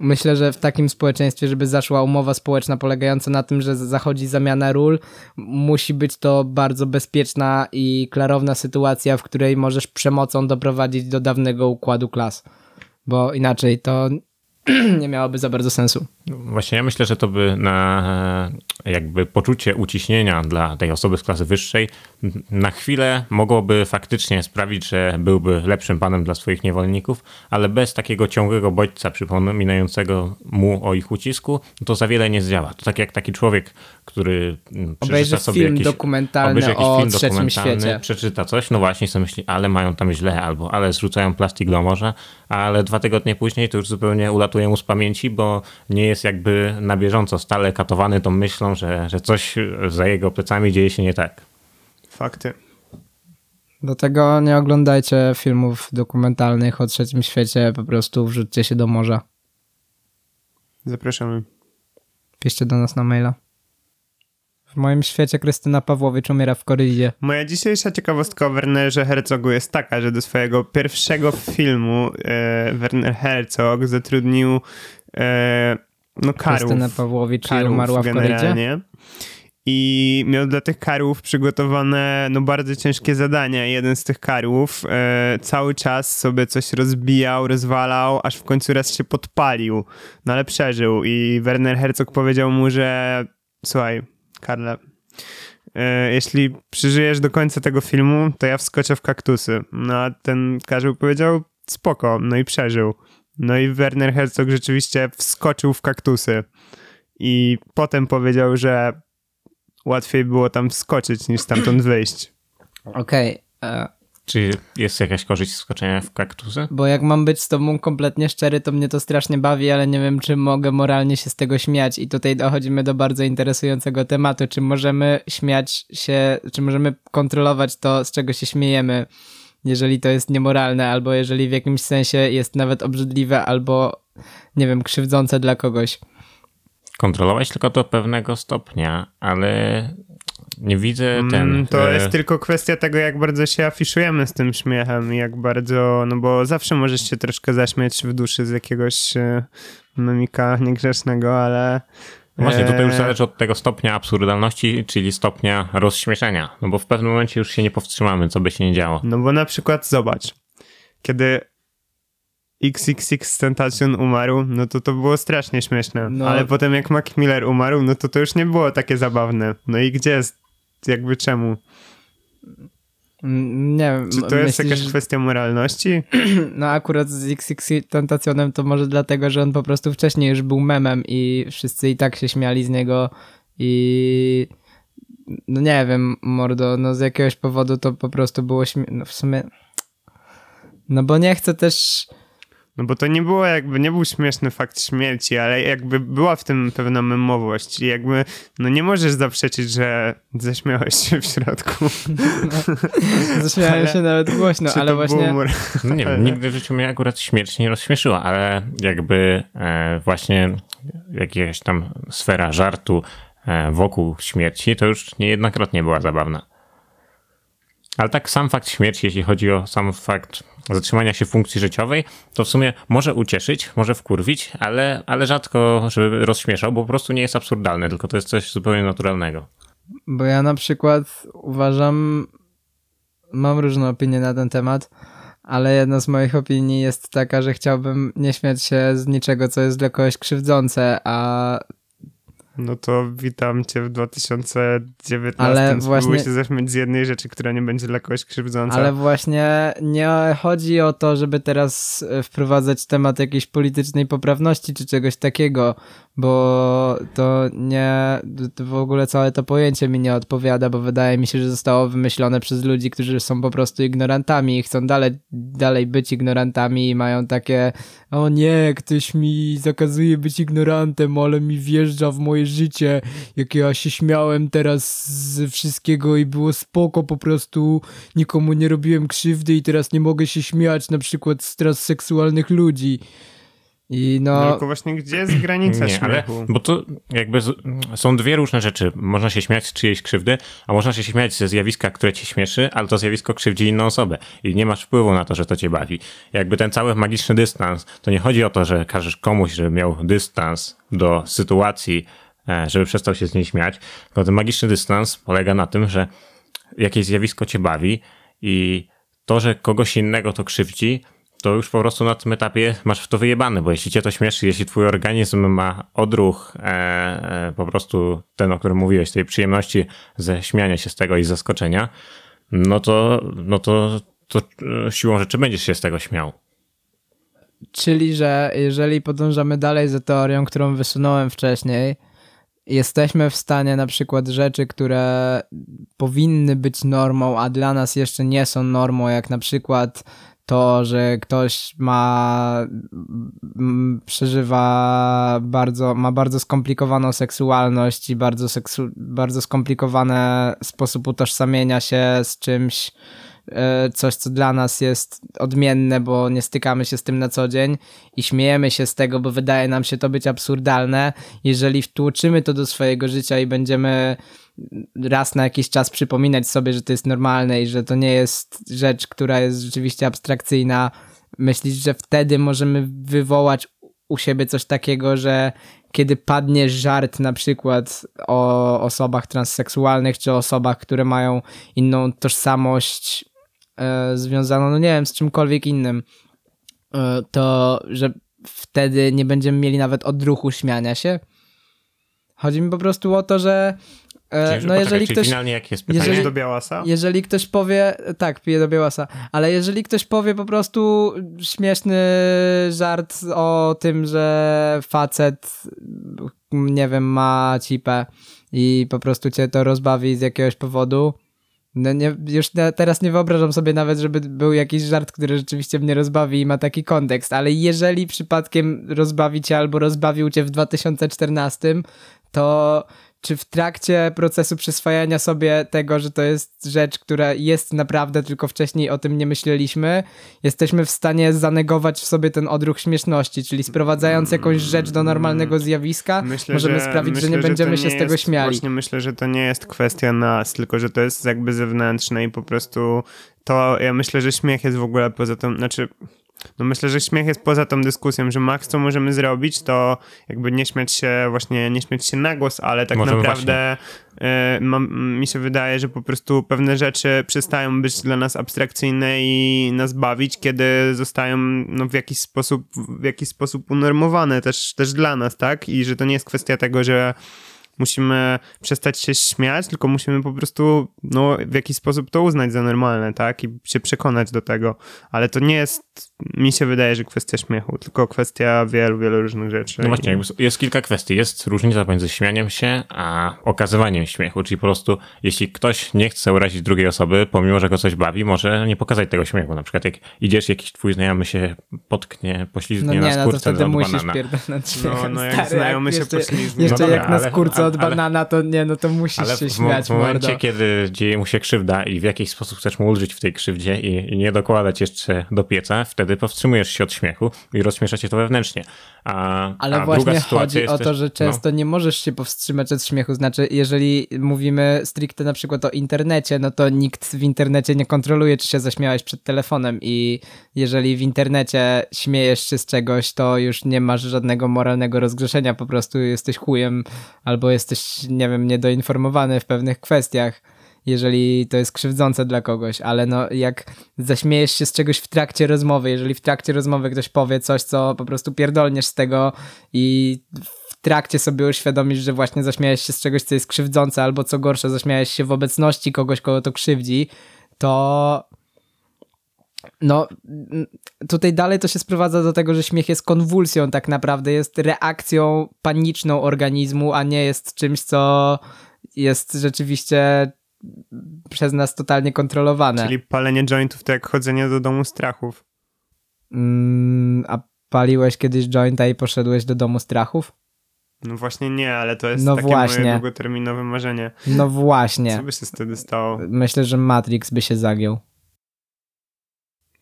Speaker 3: Myślę, że w takim społeczeństwie, żeby zaszła umowa społeczna polegająca na tym, że zachodzi zamiana ról, musi być to bardzo bezpieczna i klarowna sytuacja, w której możesz przemocą doprowadzić do dawnego układu klas. Bo inaczej to *clears throat* nie miałoby za bardzo sensu.
Speaker 4: Właśnie ja myślę, że to by na e, jakby poczucie uciśnienia dla tej osoby z klasy wyższej na chwilę mogłoby faktycznie sprawić, że byłby lepszym panem dla swoich niewolników, ale bez takiego ciągłego bodźca przypominającego mu o ich ucisku, to za wiele nie zdziała. To tak jak taki człowiek, który mm, przeczyta
Speaker 3: Obejrzy
Speaker 4: sobie
Speaker 3: film
Speaker 4: jakiś,
Speaker 3: dokumentalny
Speaker 4: obejrzy jakiś
Speaker 3: o
Speaker 4: film
Speaker 3: trzecim
Speaker 4: dokumentalny,
Speaker 3: świecie.
Speaker 4: przeczyta coś, no właśnie sobie myśli, ale mają tam źle, albo ale zrzucają plastik do morza, ale dwa tygodnie później to już zupełnie ulatuje mu z pamięci, bo nie jest jakby na bieżąco stale katowany tą myślą, że, że coś za jego plecami dzieje się nie tak.
Speaker 1: Fakty.
Speaker 3: Do tego nie oglądajcie filmów dokumentalnych o trzecim świecie, po prostu wrzućcie się do morza.
Speaker 1: Zapraszamy.
Speaker 3: Piszcie do nas na maila. W moim świecie Krystyna Pawłowicz umiera w korydzie.
Speaker 1: Moja dzisiejsza ciekawostka o Wernerze Herzogu jest taka, że do swojego pierwszego filmu e, Werner Herzog zatrudnił e, no karów.
Speaker 3: Krystynę Pawłowicz
Speaker 1: karów
Speaker 3: umarła w korydzie.
Speaker 1: generalnie. I miał dla tych karów przygotowane no bardzo ciężkie zadania. Jeden z tych karów e, cały czas sobie coś rozbijał, rozwalał, aż w końcu raz się podpalił. No ale przeżył i Werner Herzog powiedział mu, że słuchaj, Karle, jeśli przeżyjesz do końca tego filmu, to ja wskoczę w kaktusy. No a ten karzeł powiedział spoko, no i przeżył. No i Werner Herzog rzeczywiście wskoczył w kaktusy. I potem powiedział, że łatwiej było tam wskoczyć niż stamtąd wyjść.
Speaker 3: Okej, e,
Speaker 4: Czy jest jakaś korzyść z skoczenia w kaktusy?
Speaker 3: bo jak mam być z tobą kompletnie szczery, to mnie to strasznie bawi, ale nie wiem, czy mogę moralnie się z tego śmiać. I tutaj dochodzimy do bardzo interesującego tematu. Czy możemy śmiać się, czy możemy kontrolować to, z czego się śmiejemy, jeżeli to jest niemoralne, albo jeżeli w jakimś sensie jest nawet obrzydliwe, albo nie wiem, krzywdzące dla kogoś.
Speaker 4: Kontrolować tylko do pewnego stopnia, ale nie widzę ten...
Speaker 1: Mm, to
Speaker 4: e,
Speaker 1: jest tylko kwestia tego, jak bardzo się afiszujemy z tym śmiechem i jak bardzo, no bo zawsze możesz się troszkę zaśmiać w duszy z jakiegoś e, mimika niegrzecznego, ale...
Speaker 4: Właśnie, tutaj już
Speaker 1: e,
Speaker 4: zależy od tego stopnia absurdalności, czyli stopnia rozśmieszenia. No bo w pewnym momencie już się nie powstrzymamy, co by się nie działo.
Speaker 1: No bo na przykład zobacz, kiedy XXX Tentacion umarł, no to to było strasznie śmieszne,
Speaker 3: No.
Speaker 1: ale potem jak Mac Miller umarł, no to to już nie było takie zabawne. No i gdzie jest, jakby czemu?
Speaker 3: Nie wiem.
Speaker 1: Czy to jest
Speaker 3: myślisz,
Speaker 1: jakaś kwestia moralności? *clears throat*
Speaker 3: No akurat z XX Tentacjonem to może dlatego, że on po prostu wcześniej już był memem i wszyscy i tak się śmiali z niego i no nie wiem, mordo, no z jakiegoś powodu to po prostu było śmie- no w sumie no bo nie chcę też
Speaker 1: No bo to nie było jakby, nie był śmieszny fakt śmierci, ale jakby była w tym pewna memowość i jakby, no nie możesz zaprzeczyć, że zaśmiałeś się w środku. *laughs*
Speaker 3: No, zaśmiałem
Speaker 1: Ale-
Speaker 3: się nawet głośno, ale właśnie...
Speaker 1: humor?
Speaker 4: No nie wiem, *laughs* nigdy w życiu mnie akurat śmierć nie rozśmieszyła, ale jakby e, właśnie jakaś tam sfera żartu e, wokół śmierci, to już niejednokrotnie była zabawna. Ale tak sam fakt śmierci, jeśli chodzi o sam fakt zatrzymania się funkcji życiowej, to w sumie może ucieszyć, może wkurwić, ale, ale rzadko, żeby rozśmieszał, bo po prostu nie jest absurdalne, tylko to jest coś zupełnie naturalnego.
Speaker 3: Bo ja na przykład uważam, mam różne opinie na ten temat, ale jedna z moich opinii jest taka, że chciałbym nie śmiać się z niczego, co jest dla kogoś krzywdzące, a
Speaker 1: No to witam cię w 2019.
Speaker 3: Ale właśnie-
Speaker 1: się zaśmiać z jednej rzeczy, która nie będzie dla kogoś krzywdząca.
Speaker 3: Ale właśnie nie chodzi o to, żeby teraz e, wprowadzać temat jakiejś politycznej poprawności czy czegoś takiego, bo to nie, to w ogóle całe to pojęcie mi nie odpowiada, bo wydaje mi się, że zostało wymyślone przez ludzi, którzy są po prostu ignorantami i chcą dalej, dalej być ignorantami i mają takie o nie, ktoś mi zakazuje być ignorantem, ale mi wjeżdża w moje życie, jak ja się śmiałem teraz ze wszystkiego i było spoko po prostu, nikomu nie robiłem krzywdy i teraz nie mogę się śmiać na przykład z transseksualnych ludzi. I
Speaker 1: No,
Speaker 3: no,
Speaker 1: tylko właśnie gdzie jest *clears throat* granica
Speaker 4: Nie, ale,
Speaker 1: śmiechu?
Speaker 4: bo to jakby z, są dwie różne rzeczy. Można się śmiać z czyjejś krzywdy, a można się śmiać ze zjawiska, które ci śmieszy, ale to zjawisko krzywdzi inną osobę i nie masz wpływu na to, że to cię bawi. Jakby ten cały magiczny dystans, to nie chodzi o to, że każesz komuś, żeby miał dystans do sytuacji, żeby przestał się z niej śmiać, tylko ten magiczny dystans polega na tym, że jakieś zjawisko cię bawi i to, że kogoś innego to krzywdzi, to już po prostu na tym etapie masz w to wyjebane, bo jeśli cię to śmieszy, jeśli twój organizm ma odruch e, e, po prostu ten, o którym mówiłeś, tej przyjemności ze śmiania się z tego i zaskoczenia, no to, no to, to e, siłą rzeczy będziesz się z tego śmiał.
Speaker 3: czyli, że jeżeli podążamy dalej za teorią, którą wysunąłem wcześniej, jesteśmy w stanie na przykład rzeczy, które powinny być normą, a dla nas jeszcze nie są normą, jak na przykład to, że ktoś ma przeżywa bardzo, ma bardzo skomplikowaną seksualność i bardzo, seksu, bardzo skomplikowany sposób utożsamienia się z czymś, coś, co dla nas jest odmienne, bo nie stykamy się z tym na co dzień i śmiejemy się z tego, bo wydaje nam się to być absurdalne. Jeżeli wtłoczymy to do swojego życia i będziemy raz na jakiś czas przypominać sobie, że to jest normalne i że to nie jest rzecz, która jest rzeczywiście abstrakcyjna, myślisz, że wtedy możemy wywołać u siebie coś takiego, że kiedy padnie żart na przykład o osobach transseksualnych czy osobach, które mają inną tożsamość e, związaną, no nie wiem, z czymkolwiek innym, e, to że wtedy nie będziemy mieli nawet odruchu śmiania się. Chodzi mi po prostu o to, że e,
Speaker 4: Czyli,
Speaker 3: no
Speaker 4: poczekaj,
Speaker 3: jeżeli ktoś,
Speaker 4: finalnie jakie jest pytanie?
Speaker 3: jeżeli-
Speaker 1: do Białasa?
Speaker 3: jeżeli ktoś powie, tak, piję do Białasa, ale jeżeli ktoś powie po prostu śmieszny żart o tym, że facet, nie wiem, ma cipę i po prostu cię to rozbawi z jakiegoś powodu, no nie, już na, teraz nie wyobrażam sobie nawet, żeby był jakiś żart, który rzeczywiście mnie rozbawi i ma taki kontekst, ale jeżeli przypadkiem rozbawi cię albo rozbawił cię w 2014, to czy w trakcie procesu przyswajania sobie tego, że to jest rzecz, która jest naprawdę, tylko wcześniej o tym nie myśleliśmy, jesteśmy w stanie zanegować w sobie ten odruch śmieszności, czyli sprowadzając jakąś rzecz do normalnego zjawiska,
Speaker 1: Myślę,
Speaker 3: możemy
Speaker 1: że,
Speaker 3: sprawić,
Speaker 1: myślę,
Speaker 3: że nie będziemy
Speaker 1: to
Speaker 3: się z tego
Speaker 1: jest,
Speaker 3: śmiali.
Speaker 1: Właśnie myślę, że to nie jest kwestia nas, tylko że to jest jakby zewnętrzne i po prostu to, ja myślę, że śmiech jest w ogóle poza tym, znaczy no myślę, że śmiech jest poza tą dyskusją, że max co możemy zrobić, to jakby nie śmiać się właśnie, nie śmiać się na głos, ale tak
Speaker 4: Możemy
Speaker 1: naprawdę y, mam, mi się wydaje, że po prostu pewne rzeczy przestają być dla nas abstrakcyjne i nas bawić, kiedy zostają no, w jakiś sposób, w jakiś sposób unormowane też, też dla nas, tak? I że to nie jest kwestia tego, że musimy przestać się śmiać, tylko musimy po prostu no, w jakiś sposób to uznać za normalne, tak? I się przekonać do tego. Ale to nie jest, mi się wydaje, że kwestia śmiechu, tylko kwestia wielu, wielu różnych rzeczy.
Speaker 4: No właśnie, jest kilka kwestii. Jest różnica pomiędzy śmianiem się, a okazywaniem śmiechu, czyli po prostu jeśli ktoś nie chce urazić drugiej osoby, pomimo, że go coś bawi, może nie pokazać tego śmiechu. Na przykład jak idziesz, jakiś twój znajomy się potknie, poślizgnie
Speaker 3: No
Speaker 4: na
Speaker 3: nie, no to
Speaker 4: skórce
Speaker 3: wtedy
Speaker 4: od
Speaker 3: musisz
Speaker 4: banana.
Speaker 1: No, no jak
Speaker 3: stary,
Speaker 1: znajomy się
Speaker 3: jeszcze,
Speaker 1: poślizgnie.
Speaker 3: Jeszcze
Speaker 4: No
Speaker 3: jak
Speaker 4: dobra,
Speaker 3: na
Speaker 4: ale-
Speaker 3: skórce od
Speaker 4: ale-
Speaker 3: banana, to nie, no to musisz
Speaker 4: Ale
Speaker 3: się
Speaker 4: w,
Speaker 3: śmiać,
Speaker 4: w momencie,
Speaker 3: mordo.
Speaker 4: kiedy dzieje mu się krzywda i w jakiś sposób chcesz mu ulżyć w tej krzywdzie i, i nie dokładać jeszcze do pieca, wtedy powstrzymujesz się od śmiechu i rozśmiesza cię to wewnętrznie. A,
Speaker 3: Ale
Speaker 4: a
Speaker 3: właśnie chodzi o to, że
Speaker 4: no,
Speaker 3: często nie możesz się powstrzymać od śmiechu. Znaczy, jeżeli mówimy stricte na przykład o internecie, no to nikt w internecie nie kontroluje, czy się zaśmiałeś przed telefonem i jeżeli w internecie śmiejesz się z czegoś, to już nie masz żadnego moralnego rozgrzeszenia, po prostu jesteś chujem albo jesteś, nie wiem, niedoinformowany w pewnych kwestiach jeżeli to jest krzywdzące dla kogoś, ale no jak zaśmiejesz się z czegoś w trakcie rozmowy, jeżeli w trakcie rozmowy ktoś powie coś, co po prostu pierdolniesz z tego i w trakcie sobie uświadomisz, że właśnie zaśmiałeś się z czegoś, co jest krzywdzące, albo co gorsze, zaśmiałeś się w obecności kogoś, kogo to krzywdzi, to no, tutaj dalej to się sprowadza do tego, że śmiech jest konwulsją tak naprawdę, jest reakcją paniczną organizmu, a nie jest czymś, co jest rzeczywiście przez nas totalnie kontrolowane.
Speaker 1: Czyli palenie jointów to jak chodzenie do domu strachów.
Speaker 3: Mm, a paliłeś kiedyś jointa i poszedłeś do domu strachów?
Speaker 1: No właśnie nie, ale to jest
Speaker 3: No
Speaker 1: takie
Speaker 3: właśnie.
Speaker 1: moje długoterminowe marzenie.
Speaker 3: No
Speaker 1: Co
Speaker 3: właśnie.
Speaker 1: by się wtedy stało?
Speaker 3: Myślę, że Matrix by się zagiął.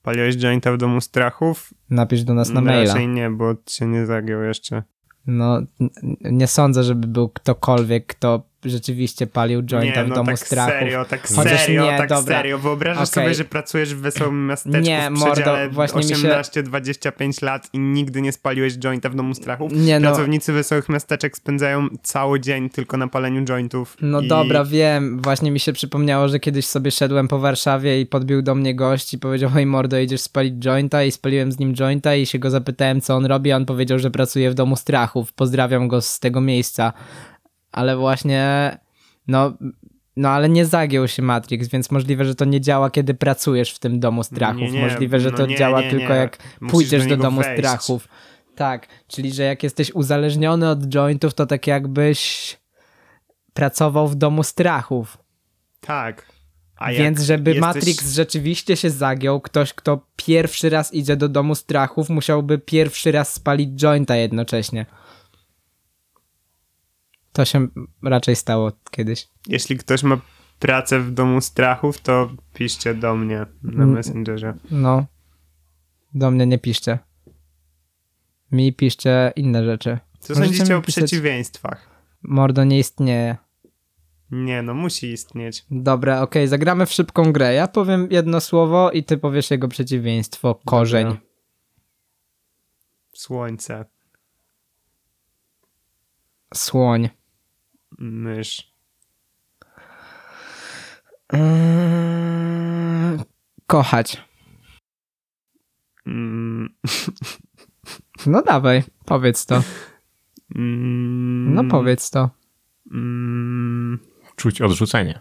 Speaker 1: Paliłeś jointa w domu strachów?
Speaker 3: Napisz do nas na
Speaker 1: No,
Speaker 3: maila.
Speaker 1: Raczej nie, bo się nie zagiął jeszcze.
Speaker 3: No, nie sądzę, żeby był ktokolwiek, kto rzeczywiście palił jointa
Speaker 1: nie,
Speaker 3: w
Speaker 1: no
Speaker 3: domu
Speaker 1: tak
Speaker 3: strachów.
Speaker 1: serio, tak
Speaker 3: Chociaż
Speaker 1: serio,
Speaker 3: nie,
Speaker 1: tak
Speaker 3: dobra.
Speaker 1: serio. Wyobrażasz
Speaker 3: Okej.
Speaker 1: sobie, że pracujesz w wesołym miasteczku
Speaker 3: Nie,
Speaker 1: w
Speaker 3: mordo, właśnie mi się-
Speaker 1: 18-25 lat i nigdy nie spaliłeś jointa w domu strachów?
Speaker 3: Nie no,
Speaker 1: Pracownicy wesołych miasteczek spędzają cały dzień tylko na paleniu jointów.
Speaker 3: no
Speaker 1: i...
Speaker 3: dobra, wiem. Właśnie mi się przypomniało, że kiedyś sobie szedłem po Warszawie i podbił do mnie gość i powiedział, hej mordo, idziesz spalić jointa? I spaliłem z nim jointa i się go zapytałem, co on robi, a on powiedział, że pracuje w domu strachów. Pozdrawiam go z tego miejsca. Ale właśnie, no... No ale nie zagiął się Matrix, więc możliwe, że to nie działa, kiedy pracujesz w tym domu strachów.
Speaker 1: Nie, nie,
Speaker 3: możliwe, że
Speaker 1: no
Speaker 3: to
Speaker 1: nie,
Speaker 3: działa tylko jak
Speaker 1: Musisz
Speaker 3: pójdziesz
Speaker 1: do
Speaker 3: do, domu
Speaker 1: wejść.
Speaker 3: strachów. Tak, czyli że jak jesteś uzależniony od jointów, to tak jakbyś pracował w domu strachów.
Speaker 1: Tak.
Speaker 3: Więc żeby
Speaker 1: jesteś...
Speaker 3: Matrix rzeczywiście się zagiął, ktoś, kto pierwszy raz idzie do domu strachów, musiałby pierwszy raz spalić jointa jednocześnie. To się raczej stało kiedyś.
Speaker 1: Jeśli ktoś ma pracę w domu strachów, to piszcie do mnie na
Speaker 3: Mm.
Speaker 1: Messengerze.
Speaker 3: No. Do mnie nie piszcie. Mi piszcie inne rzeczy.
Speaker 1: Co
Speaker 3: Możecie
Speaker 1: sądzicie o
Speaker 3: pisać-
Speaker 1: przeciwieństwach?
Speaker 3: Mordo nie istnieje.
Speaker 1: Nie, no musi istnieć.
Speaker 3: Dobra, okej, zagramy w szybką grę. Ja powiem jedno słowo i ty powiesz jego przeciwieństwo. Korzeń.
Speaker 1: Dobra. Słońce,
Speaker 3: Słoń.
Speaker 1: Mysz,
Speaker 3: Eee, kochać.
Speaker 1: mm, *laughs*
Speaker 3: No dawaj, powiedz to.
Speaker 1: mm,
Speaker 3: No powiedz to.
Speaker 1: mm,
Speaker 4: Czuć odrzucenie.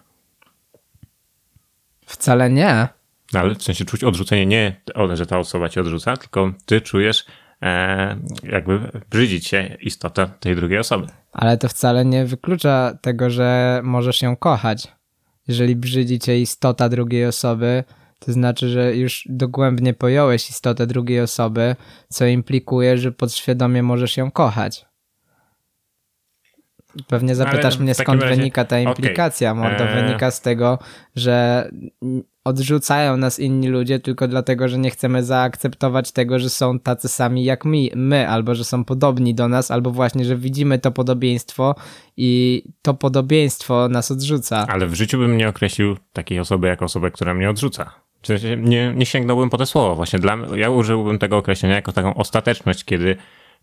Speaker 3: Wcale nie.
Speaker 4: No, ale w sensie czuć odrzucenie nie, że ta osoba cię odrzuca, tylko ty czujesz jakby brzydzić się istota tej drugiej osoby.
Speaker 3: Ale to wcale nie wyklucza tego, że możesz ją kochać. Jeżeli brzydzi cię istota drugiej osoby, to znaczy, że już dogłębnie pojąłeś istotę drugiej osoby, co implikuje, że podświadomie możesz ją kochać. Pewnie zapytasz
Speaker 4: Ale
Speaker 3: mnie, skąd
Speaker 4: razie-
Speaker 3: wynika ta implikacja. Mordo,
Speaker 4: Eee.
Speaker 3: wynika z tego, że odrzucają nas inni ludzie tylko dlatego, że nie chcemy zaakceptować tego, że są tacy sami jak my, my, albo że są podobni do nas, albo właśnie, że widzimy to podobieństwo i to podobieństwo nas odrzuca.
Speaker 4: Ale w życiu bym nie określił takiej osoby jako osobę, która mnie odrzuca. Nie, nie sięgnąłbym po te słowo. Właśnie dla ja użyłbym tego określenia jako taką ostateczność, kiedy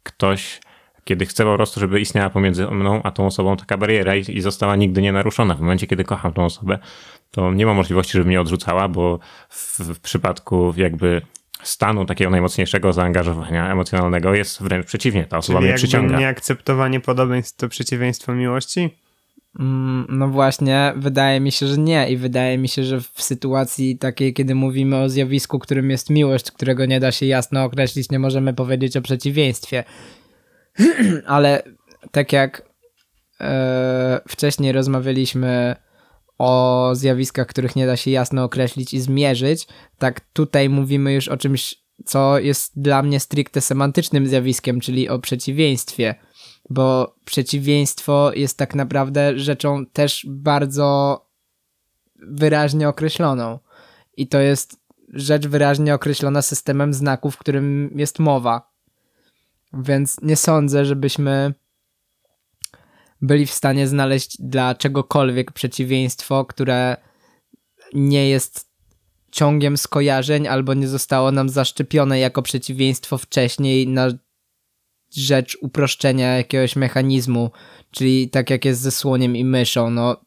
Speaker 4: ktoś, kiedy chcę po prostu, żeby istniała pomiędzy mną a tą osobą taka bariera i, i została nigdy nie naruszona. W momencie, kiedy kocham tą osobę, to nie ma możliwości, żeby mnie odrzucała, bo w, w przypadku jakby stanu takiego najmocniejszego zaangażowania emocjonalnego jest wręcz przeciwnie. Ta osoba
Speaker 1: czyli
Speaker 4: mnie przyciąga.
Speaker 1: nieakceptowanie podobieństw to przeciwieństwo miłości?
Speaker 3: Mm, No właśnie, wydaje mi się, że nie i wydaje mi się, że w sytuacji takiej, kiedy mówimy o zjawisku, którym jest miłość, którego nie da się jasno określić, nie możemy powiedzieć o przeciwieństwie. *clears throat* Ale tak jak e, wcześniej rozmawialiśmy o zjawiskach, których nie da się jasno określić i zmierzyć, tak tutaj mówimy już o czymś, co jest dla mnie stricte semantycznym zjawiskiem, czyli o przeciwieństwie bo przeciwieństwo jest tak naprawdę rzeczą też bardzo wyraźnie określoną. I to jest rzecz wyraźnie określona systemem znaków, w którym jest mowa. Więc nie sądzę, żebyśmy byli w stanie znaleźć dla czegokolwiek przeciwieństwo, które nie jest ciągiem skojarzeń albo nie zostało nam zaszczepione jako przeciwieństwo wcześniej na rzecz uproszczenia jakiegoś mechanizmu, czyli tak jak jest ze słoniem i myszą, no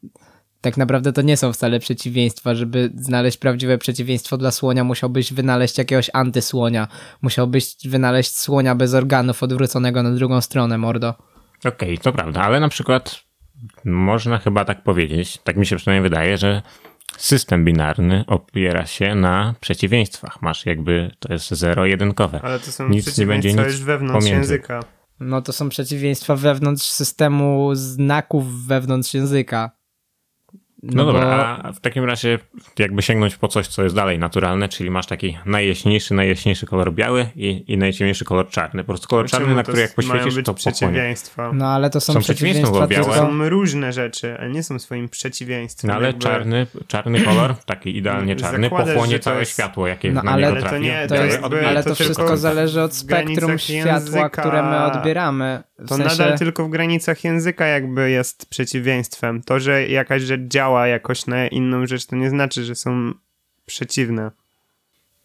Speaker 3: tak naprawdę to nie są wcale przeciwieństwa. Żeby znaleźć prawdziwe przeciwieństwo dla słonia, musiałbyś wynaleźć jakiegoś antysłonia. Musiałbyś wynaleźć słonia bez organów odwróconego na drugą stronę, mordo.
Speaker 4: Okej, to prawda, ale na przykład można chyba tak powiedzieć, tak mi się przynajmniej wydaje, że system binarny opiera się na przeciwieństwach. Masz jakby, to jest zero-jedynkowe.
Speaker 1: Ale to są
Speaker 4: Nic nie będzie
Speaker 1: przeciwieństwa
Speaker 4: nic
Speaker 1: już wewnątrz
Speaker 4: pomiędzy.
Speaker 1: języka.
Speaker 3: No to są przeciwieństwa wewnątrz systemu znaków wewnątrz języka.
Speaker 4: No,
Speaker 3: bo-
Speaker 4: dobra, a w takim razie jakby sięgnąć po coś, co jest dalej naturalne, czyli masz taki najjaśniejszy, najjaśniejszy kolor biały i, i najciemniejszy kolor czarny. Po prostu kolor czarny,
Speaker 1: Czemu
Speaker 4: na
Speaker 1: to
Speaker 4: który jak poświecisz, to
Speaker 1: przeciwieństwa.
Speaker 3: No ale to są,
Speaker 4: Są przeciwieństwa,
Speaker 3: przeciwieństwa
Speaker 4: bo białe-
Speaker 1: są różne rzeczy, ale nie są swoim przeciwieństwem.
Speaker 4: No ale
Speaker 1: jakby-
Speaker 4: czarny, czarny kolor, taki idealnie czarny,
Speaker 1: Zakładasz,
Speaker 4: pochłonie całe
Speaker 1: jest-
Speaker 4: światło, jakie
Speaker 3: No,
Speaker 4: na
Speaker 3: ale-
Speaker 4: niego
Speaker 1: Ale to nie-
Speaker 3: To jest, ale
Speaker 1: to
Speaker 3: to wszystko zależy od spektrum światła, które my odbieramy. W
Speaker 1: To
Speaker 3: sensie,
Speaker 1: nadal tylko w granicach języka jakby jest przeciwieństwem. To, że jakaś rzecz działa jakoś na inną rzecz, to nie znaczy, że są przeciwne.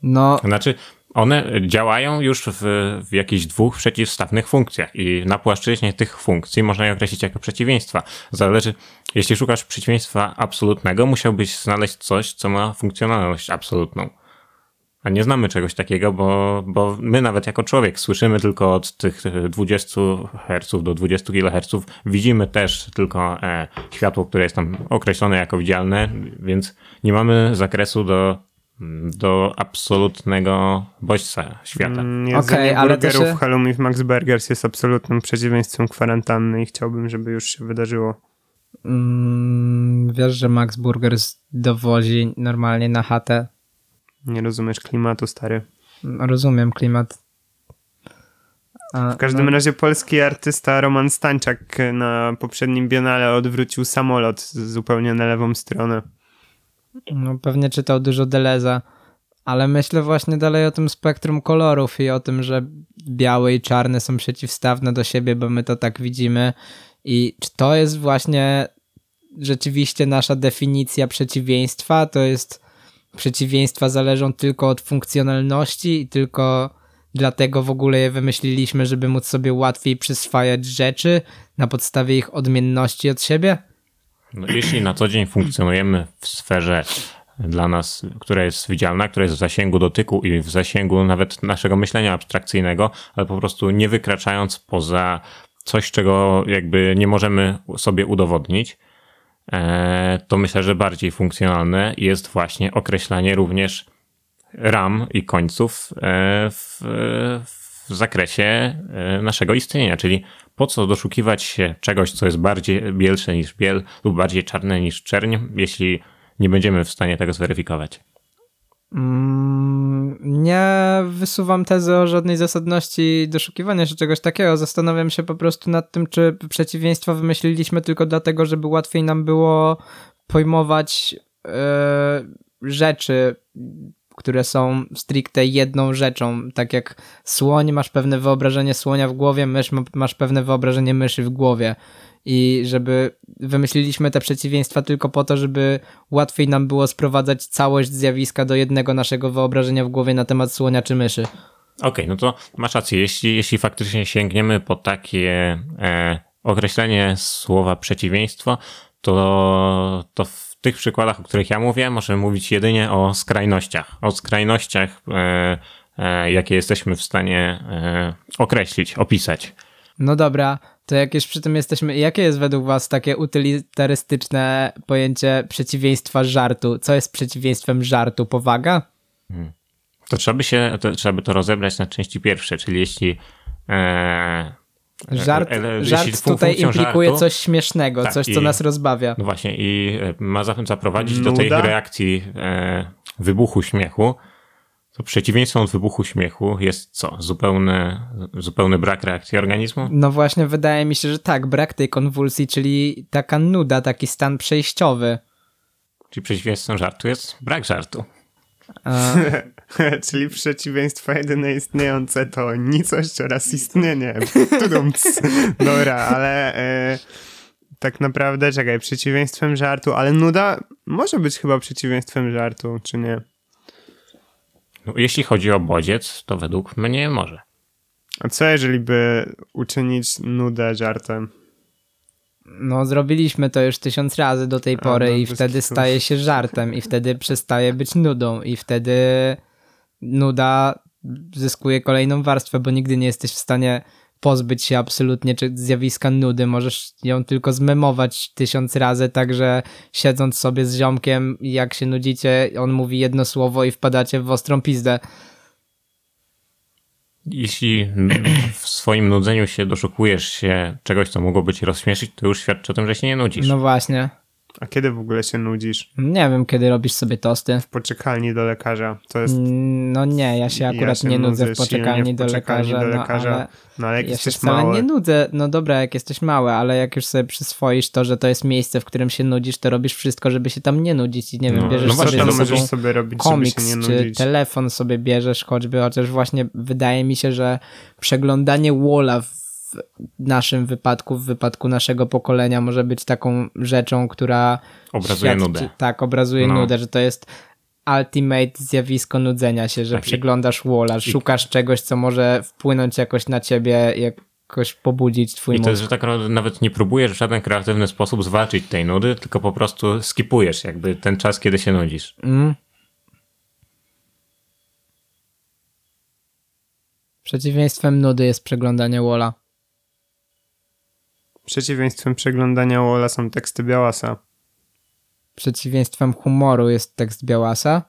Speaker 3: no,
Speaker 4: Znaczy, one działają już w, w jakichś dwóch przeciwstawnych funkcjach i na płaszczyźnie tych funkcji można je określić jako przeciwieństwa. Zależy, jeśli szukasz przeciwieństwa absolutnego, musiałbyś znaleźć coś, co ma funkcjonalność absolutną. A nie znamy czegoś takiego, bo, bo my nawet jako człowiek słyszymy tylko od tych e, 20 Hz do 20 kHz, widzimy też tylko e, światło, które jest tam określone jako widzialne, więc nie mamy zakresu do, do absolutnego bodźca świata.
Speaker 1: Mm, Jedzenie
Speaker 3: Okej, ale to
Speaker 1: burgerów
Speaker 3: się-
Speaker 1: Halloumi w Max Burgers jest absolutnym przeciwieństwem kwarantanny i chciałbym, żeby już się wydarzyło.
Speaker 3: mm, wiesz, że Max Burgers dowozi normalnie na chatę.
Speaker 1: Nie rozumiesz klimatu, stary.
Speaker 3: Rozumiem klimat. A,
Speaker 1: W każdym
Speaker 3: no,
Speaker 1: razie polski artysta Roman Stańczak na poprzednim Biennale odwrócił samolot zupełnie na lewą stronę.
Speaker 3: no, pewnie czytał dużo Deleza, ale myślę właśnie dalej o tym spektrum kolorów i o tym, że białe i czarne są przeciwstawne do siebie, bo my to tak widzimy. I czy to jest właśnie rzeczywiście nasza definicja przeciwieństwa? To jest przeciwieństwa zależą tylko od funkcjonalności i tylko dlatego w ogóle je wymyśliliśmy, żeby móc sobie łatwiej przyswajać rzeczy na podstawie ich odmienności od siebie?
Speaker 4: No, jeśli na co dzień funkcjonujemy w sferze dla nas, która jest widzialna, która jest w zasięgu dotyku i w zasięgu nawet naszego myślenia abstrakcyjnego, ale po prostu nie wykraczając poza coś, czego jakby nie możemy sobie udowodnić, to myślę, że bardziej funkcjonalne jest właśnie określanie również ram i końców e, w, w zakresie e, naszego istnienia, czyli po co doszukiwać się czegoś, co jest bardziej bielsze niż biel lub bardziej czarne niż czerń, jeśli nie będziemy w stanie tego zweryfikować.
Speaker 3: Mm, Nie wysuwam tezy o żadnej zasadności doszukiwania się czegoś takiego. Zastanawiam się po prostu nad tym, czy przeciwieństwa wymyśliliśmy tylko dlatego, żeby łatwiej nam było pojmować e, rzeczy, które są stricte jedną rzeczą. Tak jak słoń, masz pewne wyobrażenie słonia w głowie, mysz, ma- masz pewne wyobrażenie myszy w głowie. I żeby wymyśliliśmy te przeciwieństwa tylko po to, żeby łatwiej nam było sprowadzać całość zjawiska do jednego naszego wyobrażenia w głowie na temat słonia czy myszy.
Speaker 4: Okej, no to masz rację. Jeśli, jeśli faktycznie sięgniemy po takie e, określenie słowa przeciwieństwo, to, to w tych przykładach, o których ja mówię, możemy mówić jedynie o skrajnościach. O skrajnościach, e, e, jakie jesteśmy w stanie e, określić, opisać.
Speaker 3: No dobra, To jak już przy tym jesteśmy, jakie jest według was takie utylitarystyczne pojęcie przeciwieństwa żartu? Co jest przeciwieństwem żartu? Powaga?
Speaker 4: To trzeba by się, to, trzeba by to rozebrać na części pierwsze, czyli jeśli e,
Speaker 3: Żart,
Speaker 4: e, e,
Speaker 3: żart tutaj implikuje
Speaker 4: żartu-
Speaker 3: coś śmiesznego,
Speaker 4: Tak,
Speaker 3: coś, co
Speaker 4: i-
Speaker 3: nas rozbawia.
Speaker 4: No właśnie, i e, ma za- zaprowadzić do tej
Speaker 1: Nuda?
Speaker 4: reakcji e, wybuchu śmiechu. To przeciwieństwem od wybuchu śmiechu jest co? Zupełny, zupełny brak reakcji organizmu?
Speaker 3: No właśnie, wydaje mi się, że tak, brak tej konwulsji, czyli taka nuda, taki stan przejściowy.
Speaker 4: Czyli przeciwieństwem żartu jest brak żartu.
Speaker 3: A, *laughs*
Speaker 1: Czyli przeciwieństwo jedyne istniejące to nicość oraz istnienie. Tudumc. Dobra, ale e, tak naprawdę, czekaj, przeciwieństwem żartu, ale nuda może być chyba przeciwieństwem żartu, czy nie?
Speaker 4: No, jeśli chodzi o bodziec, to według mnie może.
Speaker 1: A co jeżeli by uczynić nudę żartem?
Speaker 3: no, zrobiliśmy to już tysiąc razy do tej pory
Speaker 1: no,
Speaker 3: i wtedy
Speaker 1: kitu.
Speaker 3: staje się żartem i wtedy przestaje być nudą i wtedy nuda zyskuje kolejną warstwę, bo nigdy nie jesteś w stanie pozbyć się absolutnie czy zjawiska nudy. Możesz ją tylko zmemować tysiąc razy, także siedząc sobie z ziomkiem, jak się nudzicie, on mówi jedno słowo i wpadacie w ostrą pizdę.
Speaker 4: Jeśli w swoim nudzeniu się doszukujesz się czegoś, co mogłoby cię rozśmieszyć, to już świadczy o tym, że się nie nudzisz.
Speaker 3: No właśnie.
Speaker 1: A kiedy w ogóle się nudzisz?
Speaker 3: Nie wiem, kiedy robisz sobie tosty.
Speaker 1: W poczekalni do lekarza. To jest...
Speaker 3: Mm, No nie, ja się akurat
Speaker 1: się
Speaker 3: nie nudzę w poczekalni
Speaker 1: w
Speaker 3: do
Speaker 1: poczekalni
Speaker 3: lekarza,
Speaker 1: do
Speaker 3: no
Speaker 1: lekarza,
Speaker 3: ale
Speaker 1: No ale jak
Speaker 3: ja
Speaker 1: jesteś mały...
Speaker 3: nie nudzę. No dobra, jak jesteś mały, ale jak już sobie przyswoisz to, że to jest miejsce, w którym się nudzisz, to robisz wszystko, żeby się tam nie nudzić i nie wiem,
Speaker 4: No,
Speaker 3: bierzesz
Speaker 4: no właśnie,
Speaker 3: sobie
Speaker 1: możesz
Speaker 3: sobą
Speaker 1: sobie robić, żeby
Speaker 3: komiks
Speaker 1: się nie
Speaker 3: czy
Speaker 1: nudzić?
Speaker 3: telefon sobie bierzesz choćby, chociaż właśnie wydaje mi się, że przeglądanie walla w naszym wypadku, w wypadku naszego pokolenia może być taką rzeczą, która
Speaker 4: Obrazuje
Speaker 3: świadczy-
Speaker 4: nudę.
Speaker 3: Tak, obrazuje
Speaker 4: No.
Speaker 3: nudę, że to jest ultimate zjawisko nudzenia się, że
Speaker 4: Tak, i-
Speaker 3: przeglądasz walla, szukasz czegoś, co może wpłynąć jakoś na ciebie, jakoś pobudzić twój
Speaker 4: I to
Speaker 3: mózg.
Speaker 4: jest, że tak nawet nie próbujesz w żaden kreatywny sposób zwalczyć tej nudy, tylko po prostu skipujesz jakby ten czas, kiedy się nudzisz.
Speaker 3: Mm. Przeciwieństwem nudy jest przeglądanie walla.
Speaker 1: Przeciwieństwem przeglądania Walla są teksty Białasa.
Speaker 3: Przeciwieństwem humoru jest tekst Białasa.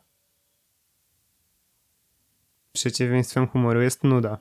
Speaker 1: Przeciwieństwem humoru jest nuda.